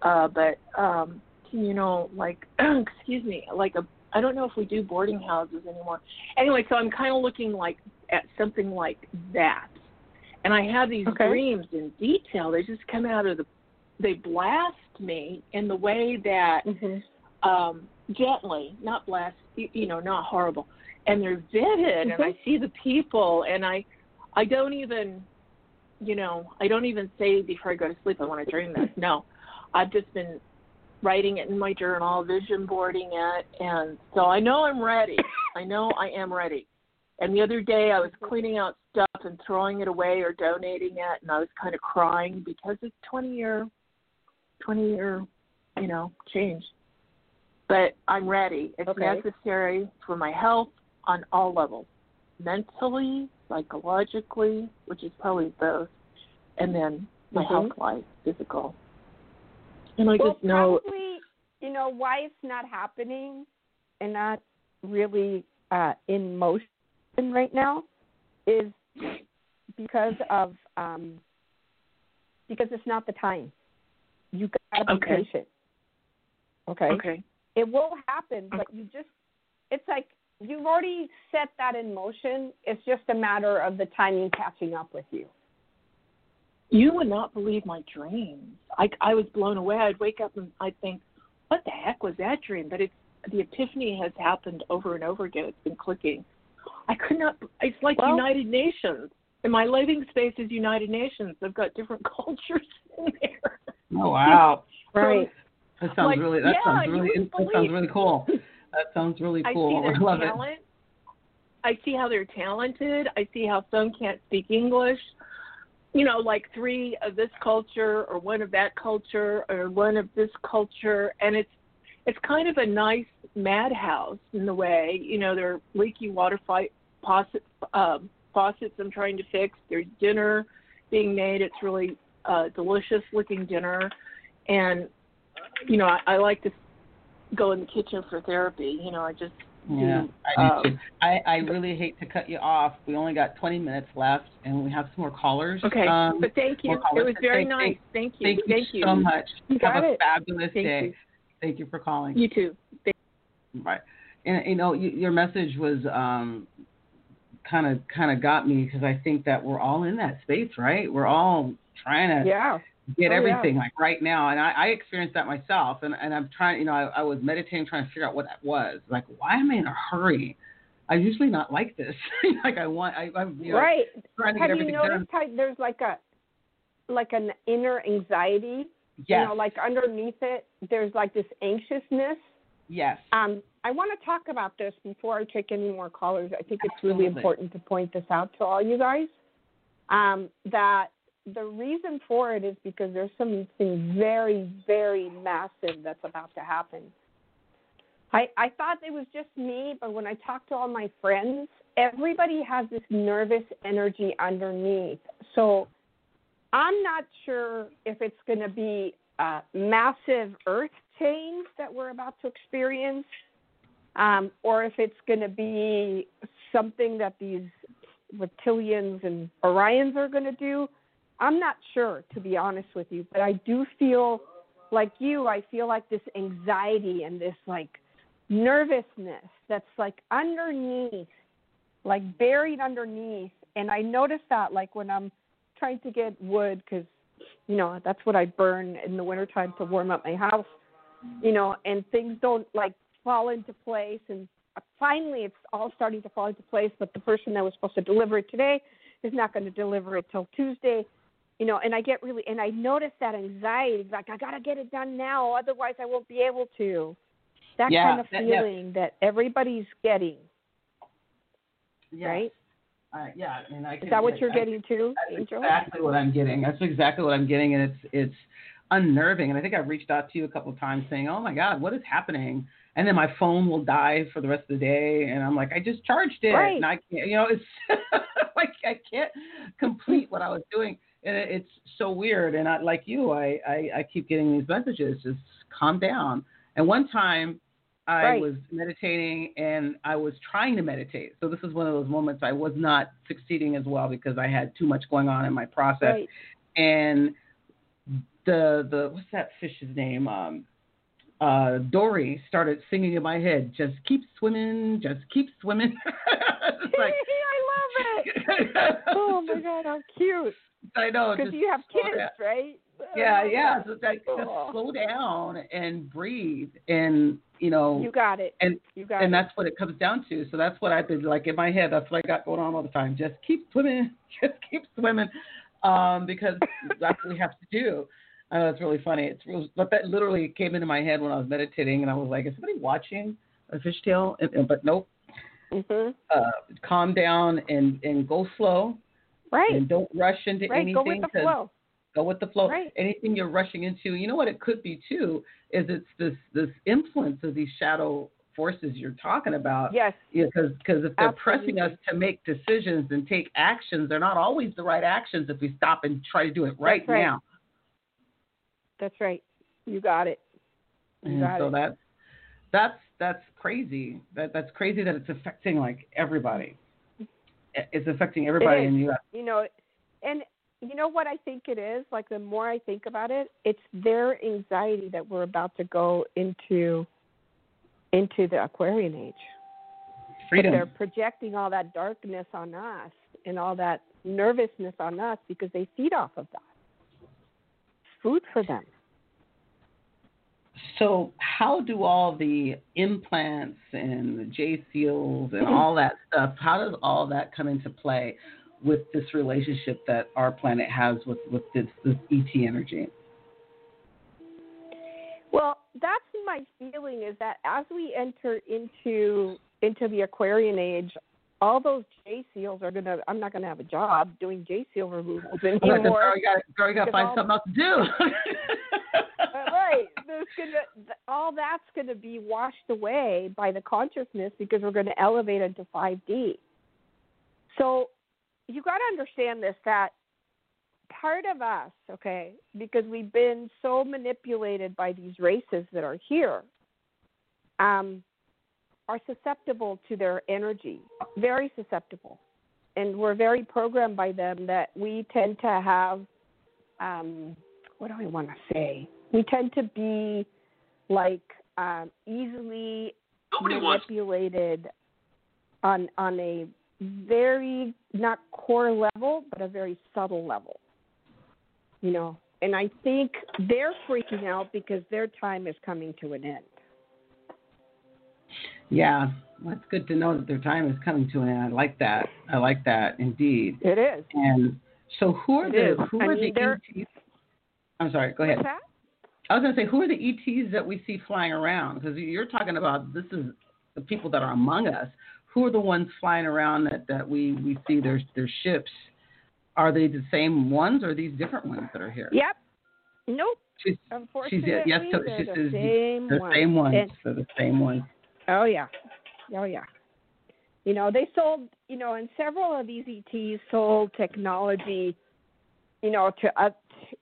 [SPEAKER 4] uh, but um, you know, like [CLEARS THROAT] excuse me, like a I don't know if we do boarding houses anymore. Anyway, so I'm kind of looking like at something like that. And I have these
[SPEAKER 3] okay.
[SPEAKER 4] dreams in detail. They just come out of the they blast me in the way that
[SPEAKER 3] mm-hmm.
[SPEAKER 4] um gently, not blast, you know, not horrible. And they're vivid
[SPEAKER 3] mm-hmm.
[SPEAKER 4] and I see the people and I I don't even you know, I don't even say before I go to sleep I want to dream this. No. I've just been writing it in my journal, vision boarding it, and so I know I'm ready. [COUGHS] I know I am ready. And the other day I was cleaning out stuff and throwing it away or donating it, and I was kind of crying because it's 20 year, 20 year, you know, change. But I'm ready. It's
[SPEAKER 3] okay.
[SPEAKER 4] necessary for my health on all levels, mentally, psychologically, which is probably both, and then my
[SPEAKER 3] mm-hmm.
[SPEAKER 4] health life, physical. And I
[SPEAKER 3] well,
[SPEAKER 4] just know
[SPEAKER 3] probably, you know, why it's not happening and not really uh, in motion right now is because of um, because it's not the time. You gotta be
[SPEAKER 4] okay.
[SPEAKER 3] patient. Okay.
[SPEAKER 4] Okay.
[SPEAKER 3] It will happen, but you just it's like you've already set that in motion. It's just a matter of the timing catching up with you.
[SPEAKER 4] You would not believe my dreams. I I was blown away. I'd wake up and I'd think, what the heck was that dream? But it's the epiphany has happened over and over again. It's been clicking. I could not. It's like
[SPEAKER 3] Well-
[SPEAKER 4] United Nations. And my living space is United Nations. I've got different [LAUGHS] cultures in there.
[SPEAKER 2] Oh wow. [LAUGHS]
[SPEAKER 3] Right.
[SPEAKER 2] That sounds
[SPEAKER 4] Like,
[SPEAKER 2] really. That
[SPEAKER 4] yeah,
[SPEAKER 2] sounds really. That sounds really cool. [LAUGHS] That sounds really
[SPEAKER 4] I
[SPEAKER 2] cool.
[SPEAKER 4] see their
[SPEAKER 2] I love it.
[SPEAKER 4] talent. I see how they're talented. I see how some can't speak English. You know, like three of this culture or one of that culture or one of this culture and it's it's kind of a nice madhouse in the way. You know, there are leaky water fight faucets um faucets I'm trying to fix. There's dinner being made. It's really uh delicious looking dinner and you know, I, I like to go in the kitchen for therapy. You know, I just
[SPEAKER 2] Yeah,
[SPEAKER 4] do,
[SPEAKER 2] I do
[SPEAKER 4] um,
[SPEAKER 2] too. I, I really hate to cut you off. We only got 20 minutes left, and we have some more callers.
[SPEAKER 4] Okay,
[SPEAKER 2] Um,
[SPEAKER 4] but thank you. It was very
[SPEAKER 2] Thank-
[SPEAKER 4] nice. Thank you.
[SPEAKER 2] Thank you
[SPEAKER 4] Thank you.
[SPEAKER 2] so much.
[SPEAKER 3] You
[SPEAKER 2] have
[SPEAKER 3] got
[SPEAKER 2] a
[SPEAKER 3] it.
[SPEAKER 2] fabulous
[SPEAKER 4] Thank
[SPEAKER 2] day.
[SPEAKER 4] you.
[SPEAKER 2] Thank you for calling.
[SPEAKER 4] You too. Thank-
[SPEAKER 2] Right. And you know, you, your message was um kind of kind of got me because I think that we're all in that space, right? We're all trying to
[SPEAKER 3] Yeah.
[SPEAKER 2] Get
[SPEAKER 3] Oh, yeah.
[SPEAKER 2] everything like right now, and I, I experienced that myself. And and I'm trying, you know, I, I was meditating, trying to figure out what that was. Like, why am I in a hurry? I'm usually not like this. [LAUGHS] like I want, I, I'm you know,
[SPEAKER 3] right.
[SPEAKER 2] trying to
[SPEAKER 3] Have
[SPEAKER 2] get
[SPEAKER 3] you
[SPEAKER 2] everything done.
[SPEAKER 3] noticed how there's like a like an inner anxiety?
[SPEAKER 2] Yes,
[SPEAKER 3] You know, like underneath it, there's like this anxiousness.
[SPEAKER 2] yes,
[SPEAKER 3] Um, I want to talk about this before I take any more callers. I think it's really important to point this out to all you guys. Um, that the reason for it is because there's something very, very massive that's about to happen. I, I thought it was just me, but when I talked to all my friends, everybody has this nervous energy underneath. So I'm not sure if it's going to be a massive earth change that we're about to experience, um, or if it's going to be something that these reptilians and Orions are going to do. I'm not sure, to be honest with you, but I do feel like you. I feel like this anxiety and this like nervousness that's like underneath, like buried underneath. And I notice that like when I'm trying to get wood because you know that's what I burn in the wintertime to warm up my house. You know, and things don't like fall into place. And finally, it's all starting to fall into place. But the person that was supposed to deliver it today is not going to deliver it till Tuesday. You know, and I get really and I notice that anxiety. Like I got to get it done now, otherwise I won't be able to. That
[SPEAKER 2] Yeah,
[SPEAKER 3] kind of
[SPEAKER 2] that- yeah.
[SPEAKER 3] feeling that everybody's getting,
[SPEAKER 2] yes.
[SPEAKER 3] right?
[SPEAKER 2] Uh, yeah, I mean, I can,
[SPEAKER 3] Is that what you're
[SPEAKER 2] I-
[SPEAKER 3] getting too,
[SPEAKER 2] That's
[SPEAKER 3] Angel?
[SPEAKER 2] exactly what I'm getting. That's exactly what I'm getting, and it's it's unnerving. And I think I've reached out to you a couple of times saying, "Oh my God, what is happening?" And then my phone will die for the rest of the day, and I'm like, "I just charged it,
[SPEAKER 3] Right.
[SPEAKER 2] and I can't." You know, it's [LAUGHS] like I can't complete what I was doing, and it's so weird. And I, like you, I, I I keep getting these messages, just calm down. And one time. I
[SPEAKER 3] Right.
[SPEAKER 2] was meditating and I was trying to meditate. So this is one of those moments I was not succeeding as well because I had too much going on in my process
[SPEAKER 3] Right.
[SPEAKER 2] and the the what's that fish's name? Um, uh, Dory started singing in my head. Just keep swimming, just keep swimming. [LAUGHS] like [LAUGHS]
[SPEAKER 3] I love it. [LAUGHS] Oh my god, how cute! [LAUGHS]
[SPEAKER 2] I know.
[SPEAKER 3] Because you have kids,
[SPEAKER 2] down.
[SPEAKER 3] right?
[SPEAKER 2] Yeah, yeah. So it's like just
[SPEAKER 3] Oh.
[SPEAKER 2] slow down and breathe, and you know,
[SPEAKER 3] You got it.
[SPEAKER 2] and
[SPEAKER 3] You got
[SPEAKER 2] and
[SPEAKER 3] it.
[SPEAKER 2] that's what it comes down to. So that's what I've been like in my head. That's what I got going on all the time. Just keep swimming, [LAUGHS] just keep swimming, um, because [LAUGHS] that's what we have to do. I know it's really funny. It's real, but that literally came into my head when I was meditating, and I was like, "Is somebody watching a fishtail?" And, and, but nope.
[SPEAKER 3] Mhm.
[SPEAKER 2] Uh, calm down and and go slow,
[SPEAKER 3] Right.
[SPEAKER 2] and don't rush into
[SPEAKER 3] Right.
[SPEAKER 2] anything.
[SPEAKER 3] Go with the flow.
[SPEAKER 2] Go with the flow.
[SPEAKER 3] Right.
[SPEAKER 2] Anything you're rushing into, you know what it could be too, is it's this this influence of these shadow forces you're talking about.
[SPEAKER 3] Yes.
[SPEAKER 2] Yeah, because if they're pressing us to make decisions and take actions, they're not always the right actions if we stop and try to do it right,
[SPEAKER 3] That's right.
[SPEAKER 2] now.
[SPEAKER 3] That's right. You got it. You
[SPEAKER 2] And
[SPEAKER 3] got
[SPEAKER 2] so
[SPEAKER 3] it.
[SPEAKER 2] that's that's that's crazy. That that's crazy that it's affecting like everybody. It's affecting everybody in the U.S.
[SPEAKER 3] you know, and you know what I think it is? Like the more I think about it, it's their anxiety that we're about to go into into the Aquarian age. But
[SPEAKER 2] Freedom.
[SPEAKER 3] they're projecting all that darkness on us and all that nervousness on us because they feed off of that. Food for them.
[SPEAKER 2] So how do all the implants and the J seals and mm-hmm. all that stuff? How does all that come into play with this relationship that our planet has with with this, this ET energy?
[SPEAKER 3] Well, that's my feeling is that as we enter into into the Aquarian age, all those J seals are gonna. I'm not gonna have a job doing J seal removals anymore.
[SPEAKER 2] Girl, you got girl, you got to find something else to do. [LAUGHS] [LAUGHS]
[SPEAKER 3] right. [LAUGHS] There's gonna all that's gonna be washed away by the consciousness because we're gonna elevate into 5D. So you got to understand this that part of us, okay, because we've been so manipulated by these races that are here, um, are susceptible to their energy, very susceptible. And we're very programmed by them that we tend to have, um, what do I want to say? We tend to be like um, easily
[SPEAKER 2] Nobody
[SPEAKER 3] manipulated on on a very not core level, but a very subtle level. You know, and I think they're freaking out because their time is coming to an end.
[SPEAKER 2] Yeah, well, it's good to know that their time is coming to an end. I like that. I like that indeed.
[SPEAKER 3] It is.
[SPEAKER 2] And so, who are
[SPEAKER 3] It
[SPEAKER 2] the
[SPEAKER 3] is.
[SPEAKER 2] who
[SPEAKER 3] I
[SPEAKER 2] are
[SPEAKER 3] mean,
[SPEAKER 2] the
[SPEAKER 3] they're-
[SPEAKER 2] ETs? I'm sorry. Go ahead.
[SPEAKER 3] What's that?
[SPEAKER 2] I was going to say, who are the ETs that we see flying around? Because you're talking about this is the people that are among us. Who are the ones flying around that, that we, we see their their ships? Are they the same ones or are these different ones that are here?
[SPEAKER 3] Yep. Nope.
[SPEAKER 2] She's,
[SPEAKER 3] Unfortunately,
[SPEAKER 2] yes, so she
[SPEAKER 3] the
[SPEAKER 2] says
[SPEAKER 3] same
[SPEAKER 2] the
[SPEAKER 3] ones.
[SPEAKER 2] same ones.
[SPEAKER 3] And-
[SPEAKER 2] They're the same ones.
[SPEAKER 3] Oh yeah, oh yeah. You know they sold. You know, and several of these ETs sold technology. You know, to uh,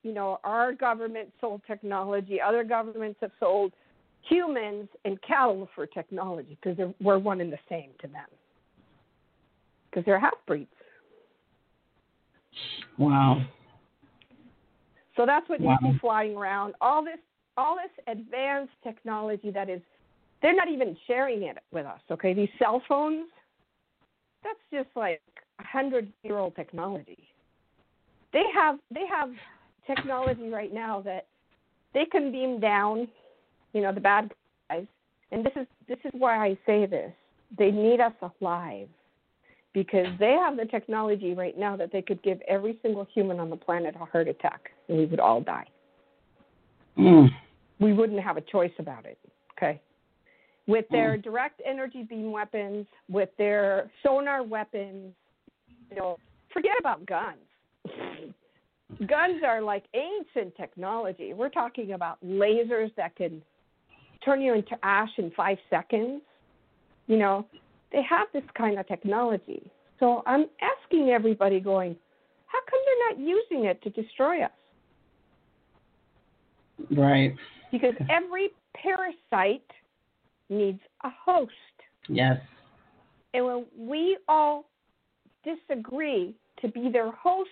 [SPEAKER 3] you know, our government sold technology. Other governments have sold humans and cattle for technology because we're one and the same to them. Because they're half breeds.
[SPEAKER 2] Wow.
[SPEAKER 3] So that's what
[SPEAKER 2] Wow.
[SPEAKER 3] you see flying around. All this, all this advanced technology that is, they're not even sharing it with us. Okay, these cell phones, that's just like a hundred year old technology. They have, they have technology right now that they can beam down, you know, the bad guys. And this is this is why I say this. They need us alive because they have the technology right now that they could give every single human on the planet a heart attack and we would all die.
[SPEAKER 2] Mm.
[SPEAKER 3] We wouldn't have a choice about it. Okay. With their direct energy beam weapons, with their sonar weapons, you know, forget about guns. Guns are like ancient technology. We're talking about lasers that can turn you into ash in five seconds. You know, they have this kind of technology. So I'm asking everybody going, how come they're not using it to destroy us?
[SPEAKER 2] Right.
[SPEAKER 3] Because every parasite needs a host.
[SPEAKER 2] Yes.
[SPEAKER 3] And when we all disagree to be their host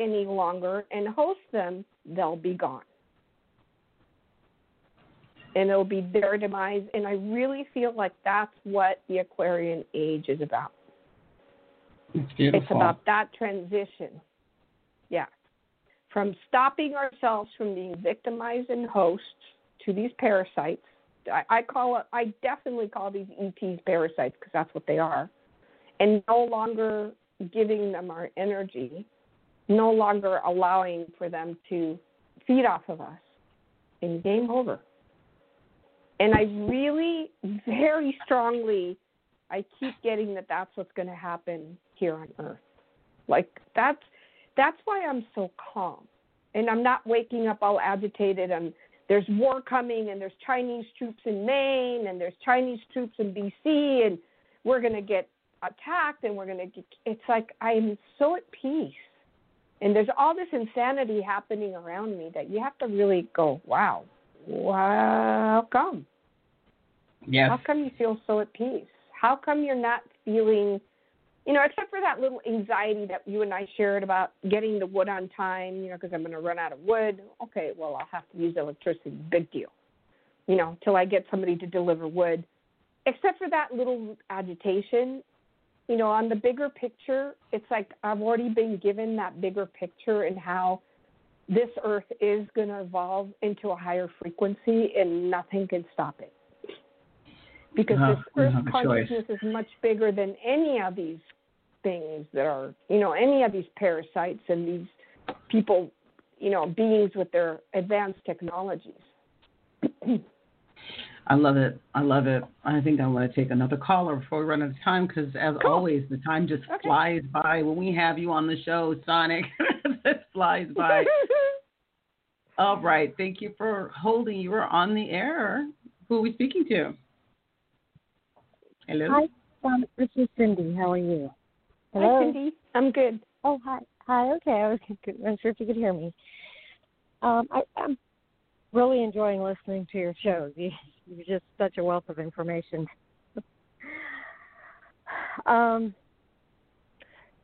[SPEAKER 3] any longer and host them, they'll be gone. And it'll be their demise. And I really feel like that's what the Aquarian age is about.
[SPEAKER 2] It's beautiful.
[SPEAKER 3] It's about that transition. Yeah. From stopping ourselves from being victimized and hosts to these parasites. I, I call it, I definitely call these ETs parasites because that's what they are. And no longer giving them our energy, no longer allowing for them to feed off of us. And game over. And I really, very strongly, I keep getting that that's what's going to happen here on Earth. Like that's that's why I'm so calm, and I'm not waking up all agitated. And there's war coming, and there's Chinese troops in Maine, and there's Chinese troops in BC, and we're going to get attacked, and we're going to get. It's like I'm so at peace, and there's all this insanity happening around me that you have to really go, wow, wow, how come?
[SPEAKER 2] Yes.
[SPEAKER 3] How come you feel so at peace? How come you're not feeling, you know, except for that little anxiety that you and I shared about getting the wood on time, you know, because I'm going to run out of wood. Okay, well, I'll have to use electricity. Big deal. You know, till I get somebody to deliver wood. Except for that little agitation, you know, on the bigger picture, it's like I've already been given that bigger picture and how this earth is going to evolve into a higher frequency and nothing can stop it. Because
[SPEAKER 2] No,
[SPEAKER 3] this earth
[SPEAKER 2] choice.
[SPEAKER 3] consciousness is much bigger than any of these things that are, you know, any of these parasites and these people, you know, beings with their advanced technologies. [CLEARS THROAT]
[SPEAKER 2] I love it. I love it. I think I want to take another caller before we run out of time because, as
[SPEAKER 3] Cool.
[SPEAKER 2] always, the time just
[SPEAKER 3] Okay.
[SPEAKER 2] flies by when we have you on the show, Sonic. [LAUGHS] it flies by. [LAUGHS] All right. Thank you for holding. You are on the air. Who are we speaking to? Hello.
[SPEAKER 5] Hi, um, this is Cindy. How are you? Hello?
[SPEAKER 3] Hi, Cindy. I'm good.
[SPEAKER 5] Oh, hi. Hi. Okay, I was I'm sure if you could hear me. Um, I, I'm really enjoying listening to your shows. You, you're just such a wealth of information. [LAUGHS] um,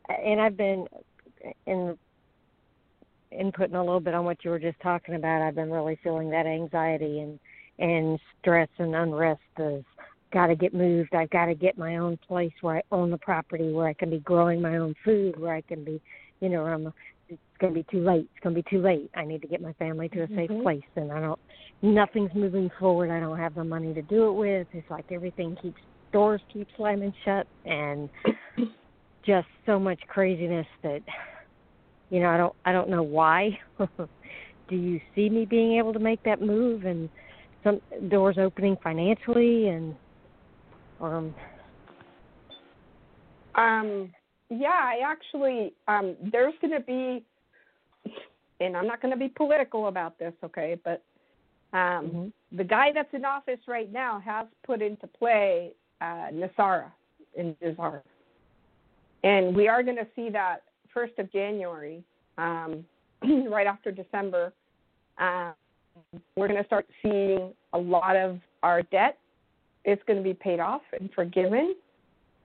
[SPEAKER 5] and I've been in inputting a little bit on what you were just talking about. I've been really feeling that anxiety and and stress and unrest is got to get moved. I've got to get my own place where I own the property, where I can be growing my own food, where I can be, you know, I'm. It's going to be too late. It's going to be too late. I need to get my family to a safe
[SPEAKER 3] Mhm.
[SPEAKER 5] place, and I don't. Nothing's moving forward. I don't have the money to do it with. It's like everything keeps doors keep slamming shut, and [COUGHS] just so much craziness that, you know, I don't. I don't know why. [LAUGHS] do you see me being able to make that move and some doors opening financially and um
[SPEAKER 3] Um, yeah, I actually, um, there's going to be, and I'm not going to be political about this, okay, but um,
[SPEAKER 5] Mhm.
[SPEAKER 3] the guy that's in office right now has put into play uh, NESARA in Nazar. And we are going to see that 1st of January, um, [CLEARS THROAT] right after December. Um, we're going to start seeing a lot of our debt is going to be paid off and forgiven.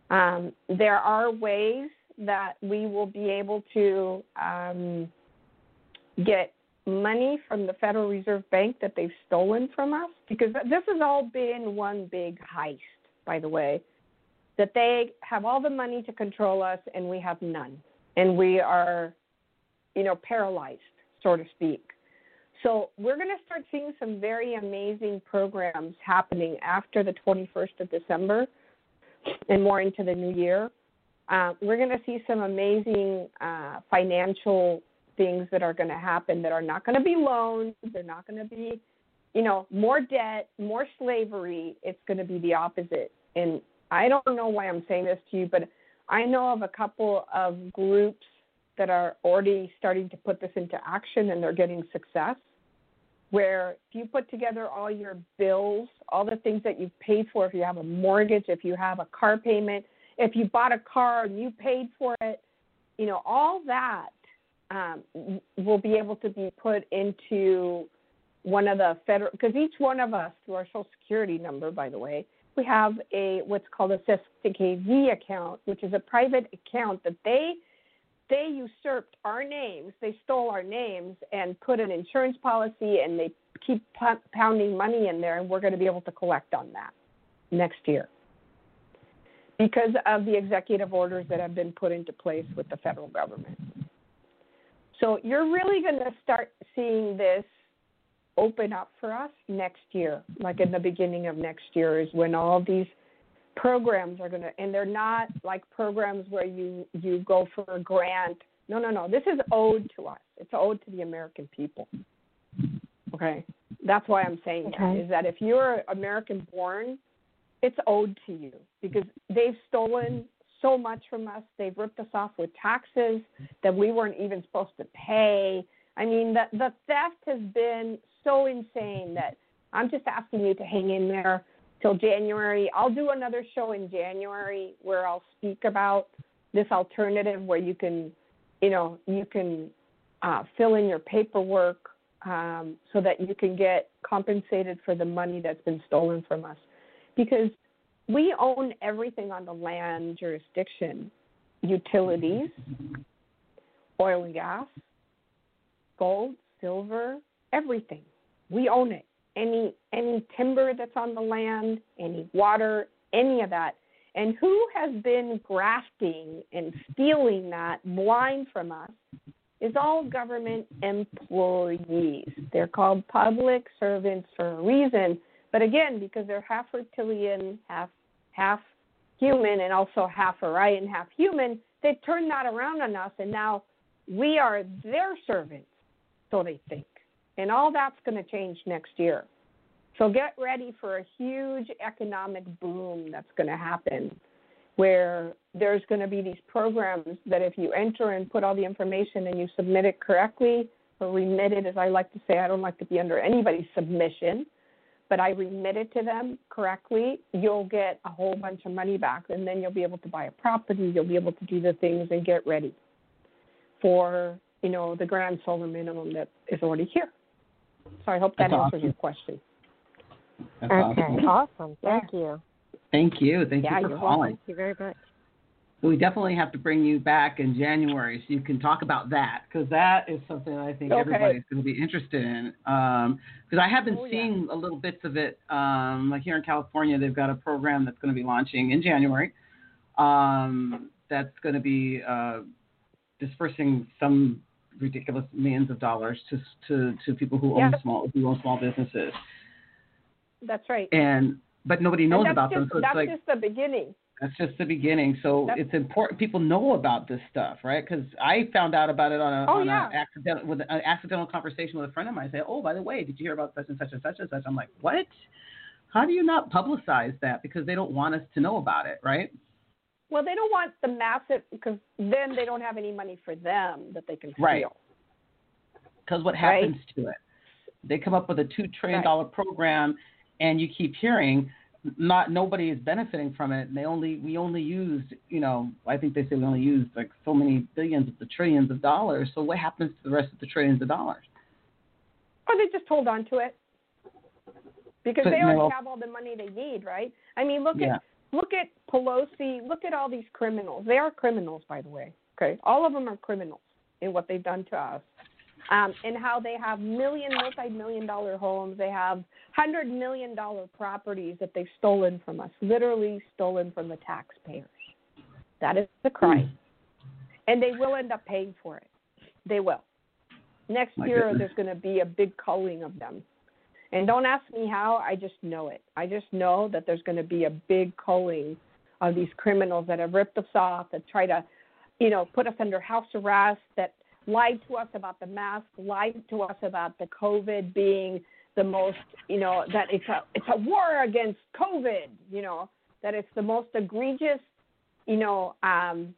[SPEAKER 3] Um, there are ways that we will be able to um, get money from the Federal Reserve Bank that they've stolen from us because this has all been one big heist, by the way. That they have all the money to control us and we have none. And we are, you know, paralyzed, so to speak. So we're going to start seeing some very amazing programs happening after the 21st of December and more into the new year. Uh, we're going to see some amazing uh, financial things that are going to happen that are not going to be loans. They're not going to be, you know, more debt, more slavery. It's going to be the opposite. And I don't know why I'm saying this to you, but I know of a couple of groups that are already starting to put this into action and they're getting success. Where if you put together all your bills, all the things that you've paid for, if you have a mortgage, if you have a car payment, if you bought a car and you paid for it, you know, all that um, will be able to be put into one of the federal, because each one of us, through our Social Security number, by the way, we have a what's called a CSTKV account, which is a private account that they they usurped our names. They stole our names and put an insurance policy, and they keep p- pounding money in there, and we're going to be able to collect on that next year because of the executive orders that have been put into place with the federal government. So you're really going to start seeing this open up for us next year, like in the beginning of next year, is when all these programs are going to, and they're not like programs where you you go for a grant. No, no, no. This is owed to us. It's owed to the American people. Okay, that's why I'm saying
[SPEAKER 5] Okay.
[SPEAKER 3] is that if you're American born, it's owed to you because they've stolen so much from us. They've ripped us off with taxes that we weren't even supposed to pay. I mean, the the theft has been so insane that I'm just asking you to hang in there till January. I'll do another show in January where I'll speak about this alternative where you can, you know, you can uh, fill in your paperwork um, so that you can get compensated for the money that's been stolen from us, because we own everything on the land jurisdiction, utilities, oil and gas, gold, silver, everything. We own it. Any any timber that's on the land, any water, any of that. And who has been grafting and stealing that blind from us is all government employees. They're called public servants for a reason. But again, because they're half reptilian, half half human, and also half Orion, half human, they've turned that around on us, and now we are their servants, so they think. And all that's going to change next year. So get ready for a huge economic boom that's going to happen where there's going to be these programs that if you enter and put all the information and you submit it correctly or remit it, as I like to say, I don't like to be under anybody's submission, but I remit it to them correctly, you'll get a whole bunch of money back. And then you'll be able to buy a property, you'll be able to do the things and get ready for, you know, the grand solar minimum that is already here. So I hope that
[SPEAKER 2] That's
[SPEAKER 3] answers
[SPEAKER 2] awesome.
[SPEAKER 3] your question.
[SPEAKER 2] That's
[SPEAKER 5] okay,
[SPEAKER 2] awesome.
[SPEAKER 5] awesome.
[SPEAKER 3] Yeah.
[SPEAKER 5] Thank you.
[SPEAKER 2] Thank you. Thank
[SPEAKER 3] Yeah,
[SPEAKER 2] you for
[SPEAKER 3] you're
[SPEAKER 2] calling.
[SPEAKER 5] Thank you very much.
[SPEAKER 2] We definitely have to bring you back in January so you can talk about that because that is something I think
[SPEAKER 3] Okay.
[SPEAKER 2] everybody's going to be interested in. Because I have been
[SPEAKER 3] Oh, yeah.
[SPEAKER 2] seeing a little bits of it. Um, like here in California, they've got a program that's going to be launching in January. Um, that's going to be uh, dispersing some ridiculous millions of dollars to to, to people who own
[SPEAKER 3] Yeah.
[SPEAKER 2] small who own small businesses.
[SPEAKER 3] That's right.
[SPEAKER 2] And but nobody knows about
[SPEAKER 3] just,
[SPEAKER 2] them, so it's
[SPEAKER 3] that's
[SPEAKER 2] like
[SPEAKER 3] just the beginning.
[SPEAKER 2] That's just the beginning. So
[SPEAKER 3] That's-
[SPEAKER 2] it's important people know about this stuff, right? Because I found out about it on a,
[SPEAKER 3] Oh,
[SPEAKER 2] on
[SPEAKER 3] yeah.
[SPEAKER 2] a accidental with an accidental conversation with a friend of mine. I say, oh, by the way, did you hear about such and such and such and such? I'm like, what? How do you not publicize that? Because they don't want us to know about it, right?
[SPEAKER 3] Well, they don't want the massive because then they don't have any money for them that they can steal.
[SPEAKER 2] Right. Because what
[SPEAKER 3] Right.
[SPEAKER 2] happens to it? They come up with a two trillion dollar program, and you keep hearing not nobody is benefiting from it. And they only we only used you know I think they say we only used like so many billions of the trillions of dollars. So what happens to the rest of the trillions of dollars?
[SPEAKER 3] Or they just hold on to it because
[SPEAKER 2] But
[SPEAKER 3] they already
[SPEAKER 2] no-
[SPEAKER 3] have all the money they need, right? I mean, look
[SPEAKER 2] Yeah.
[SPEAKER 3] at look at Pelosi. Look at all these criminals. They are criminals, by the way. Okay, all of them are criminals in what they've done to us. Um, and how they have million, multi-million dollar homes. They have hundred million dollar properties that they've stolen from us, literally stolen from the taxpayers. That is the crime, and they will end up paying for it. They will. Next
[SPEAKER 2] My
[SPEAKER 3] year,
[SPEAKER 2] goodness.
[SPEAKER 3] there's going to be a big culling of them. And don't ask me how, I just know it. I just know that there's going to be a big culling of these criminals that have ripped us off, that try to, you know, put us under house arrest, that lied to us about the mask, lied to us about the COVID being the most, you know, that it's a it's a war against COVID, you know, that it's the most egregious, you know, um,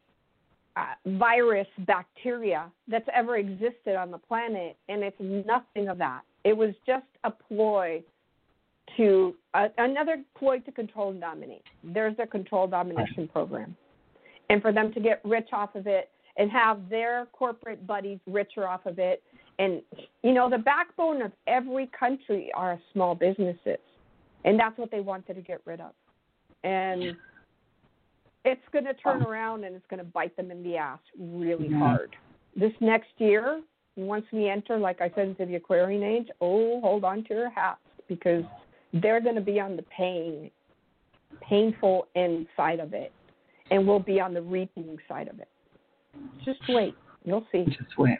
[SPEAKER 3] uh, virus bacteria that's ever existed on the planet, and it's nothing of that. It was just a ploy to uh, another ploy to control and dominate. There's their control domination program, and for them to get rich off of it and have their corporate buddies richer off of it. And you know, the backbone of every country are small businesses, and that's what they wanted to get rid of. And it's going to turn around and it's going to bite them in the ass really
[SPEAKER 2] Yeah.
[SPEAKER 3] hard. This next year, once we enter, like I said, into the Aquarian age, oh, hold on to your hats because they're going to be on the pain, painful end side of it, and we'll be on the reaping side of it. Just wait, you'll see.
[SPEAKER 2] Just wait.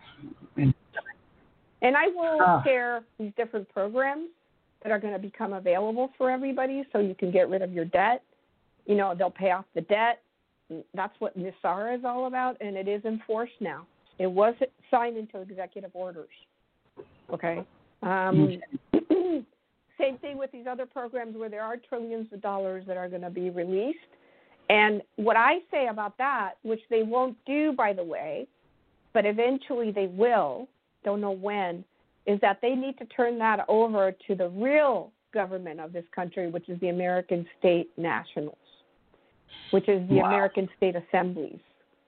[SPEAKER 2] And
[SPEAKER 3] I will
[SPEAKER 2] Ah.
[SPEAKER 3] share these different programs that are going to become available for everybody so you can get rid of your debt. You know, they'll pay off the debt. That's what NESARA is all about, and it is enforced now. It was signed into executive orders. Okay? Um, [CLEARS THROAT] same thing with these other programs where there are trillions of dollars that are going to be released. And what I say about that, which they won't do, by the way, but eventually they will, don't know when, is that they need to turn that over to the real government of this country, which is the American state nationals, which is the
[SPEAKER 2] Wow.
[SPEAKER 3] American state assemblies.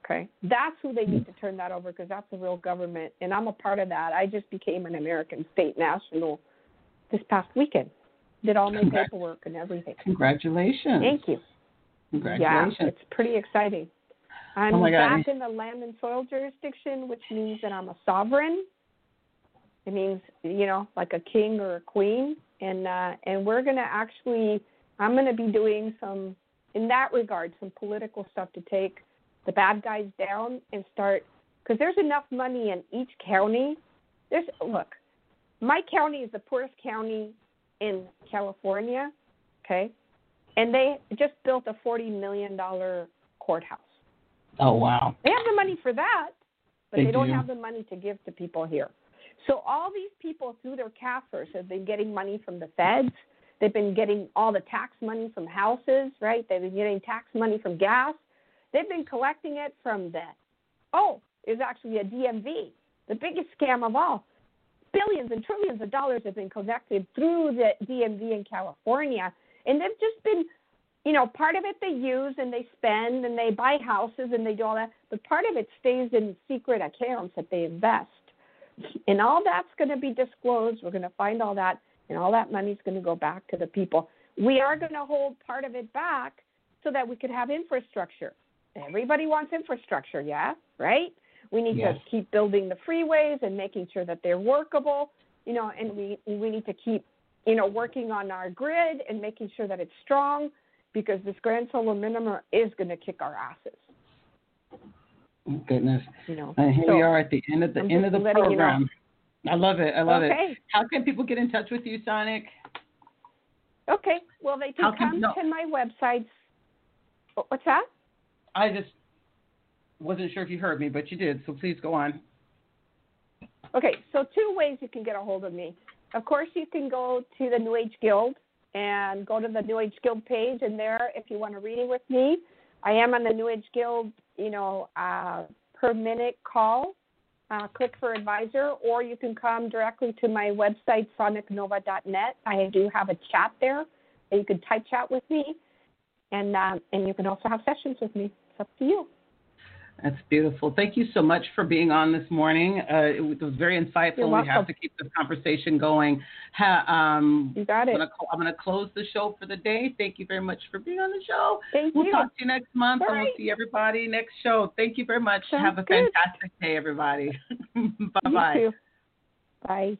[SPEAKER 3] Okay, that's who they need to turn that over because that's the real government, and I'm a part of that. I just became an American state national this past weekend. Did all my
[SPEAKER 2] Congrats.
[SPEAKER 3] paperwork and everything.
[SPEAKER 2] congratulations.
[SPEAKER 3] Thank you. Yeah, it's pretty exciting. I'm
[SPEAKER 2] Oh
[SPEAKER 3] back in the land and soil jurisdiction, which means that I'm a sovereign. It means you know, like a king or a queen, and uh, and we're gonna actually, I'm gonna be doing some, in that regard, some political stuff to take the bad guys down and start because there's enough money in each county. There's look, my county is the poorest county in California, okay, and they just built a forty million dollar courthouse.
[SPEAKER 2] Oh wow.
[SPEAKER 3] They have the money for that, but
[SPEAKER 2] They
[SPEAKER 3] they, don't
[SPEAKER 2] do.
[SPEAKER 3] have the money to give to people here. So all these people through their CAFRs have been getting money from the feds. They've been getting all the tax money from houses, right? They've been getting tax money from gas. They've been collecting it from the oh, it's actually a DMV, the biggest scam of all. Billions and trillions of dollars have been collected through the DMV in California, and they've just been you know, part of it they use and they spend and they buy houses and they do all that, but part of it stays in secret accounts that they invest. And all that's going to be disclosed. We're going to find all that, and all that money is going to go back to the people. We are going to hold part of it back so that we could have infrastructure. Everybody wants infrastructure, yeah, right? We need
[SPEAKER 2] Yes.
[SPEAKER 3] to keep building the freeways and making sure that they're workable, you know, and we we need to keep, you know, working on our grid and making sure that it's strong because this grand solar minimum is going to kick our asses,
[SPEAKER 2] Goodness.
[SPEAKER 3] you know.
[SPEAKER 2] And here
[SPEAKER 3] So-
[SPEAKER 2] we are at the end of the
[SPEAKER 3] I'm
[SPEAKER 2] end of the
[SPEAKER 3] letting you know.
[SPEAKER 2] program. I love it. I love it.
[SPEAKER 3] okay.
[SPEAKER 2] How can people get in touch with you, Sonic?
[SPEAKER 3] Okay. Well, they can
[SPEAKER 2] can-
[SPEAKER 3] come
[SPEAKER 2] no.
[SPEAKER 3] to my websites. Oh, what's that?
[SPEAKER 2] I just wasn't sure if you heard me, but you did. So please go on.
[SPEAKER 3] Okay, so two ways you can get a hold of me. Of course, you can go to the New Age Guild and go to the New Age Guild page, and there, if you want a reading with me, I am on the New Age Guild, you know, uh, per minute call. Uh, click for advisor, or you can come directly to my website, sonicnova.net. I do have a chat there, you can type chat with me, and um, and you can also have sessions with me. It's up to you.
[SPEAKER 2] That's beautiful. Thank you so much for being on this morning. Uh, it was very insightful.
[SPEAKER 3] You're
[SPEAKER 2] We have to keep this conversation going. Ha, um,
[SPEAKER 3] You got it.
[SPEAKER 2] I'm gonna, I'm gonna close the show for the day. Thank you very much for being on the show.
[SPEAKER 3] Thank
[SPEAKER 2] We'll
[SPEAKER 3] you.
[SPEAKER 2] talk to you next month,
[SPEAKER 3] All
[SPEAKER 2] and we'll see everybody next show. Thank you very much.
[SPEAKER 3] Sounds
[SPEAKER 2] have a
[SPEAKER 3] good.
[SPEAKER 2] fantastic day, everybody. bye [LAUGHS]
[SPEAKER 3] You
[SPEAKER 2] bye.
[SPEAKER 3] too. Bye.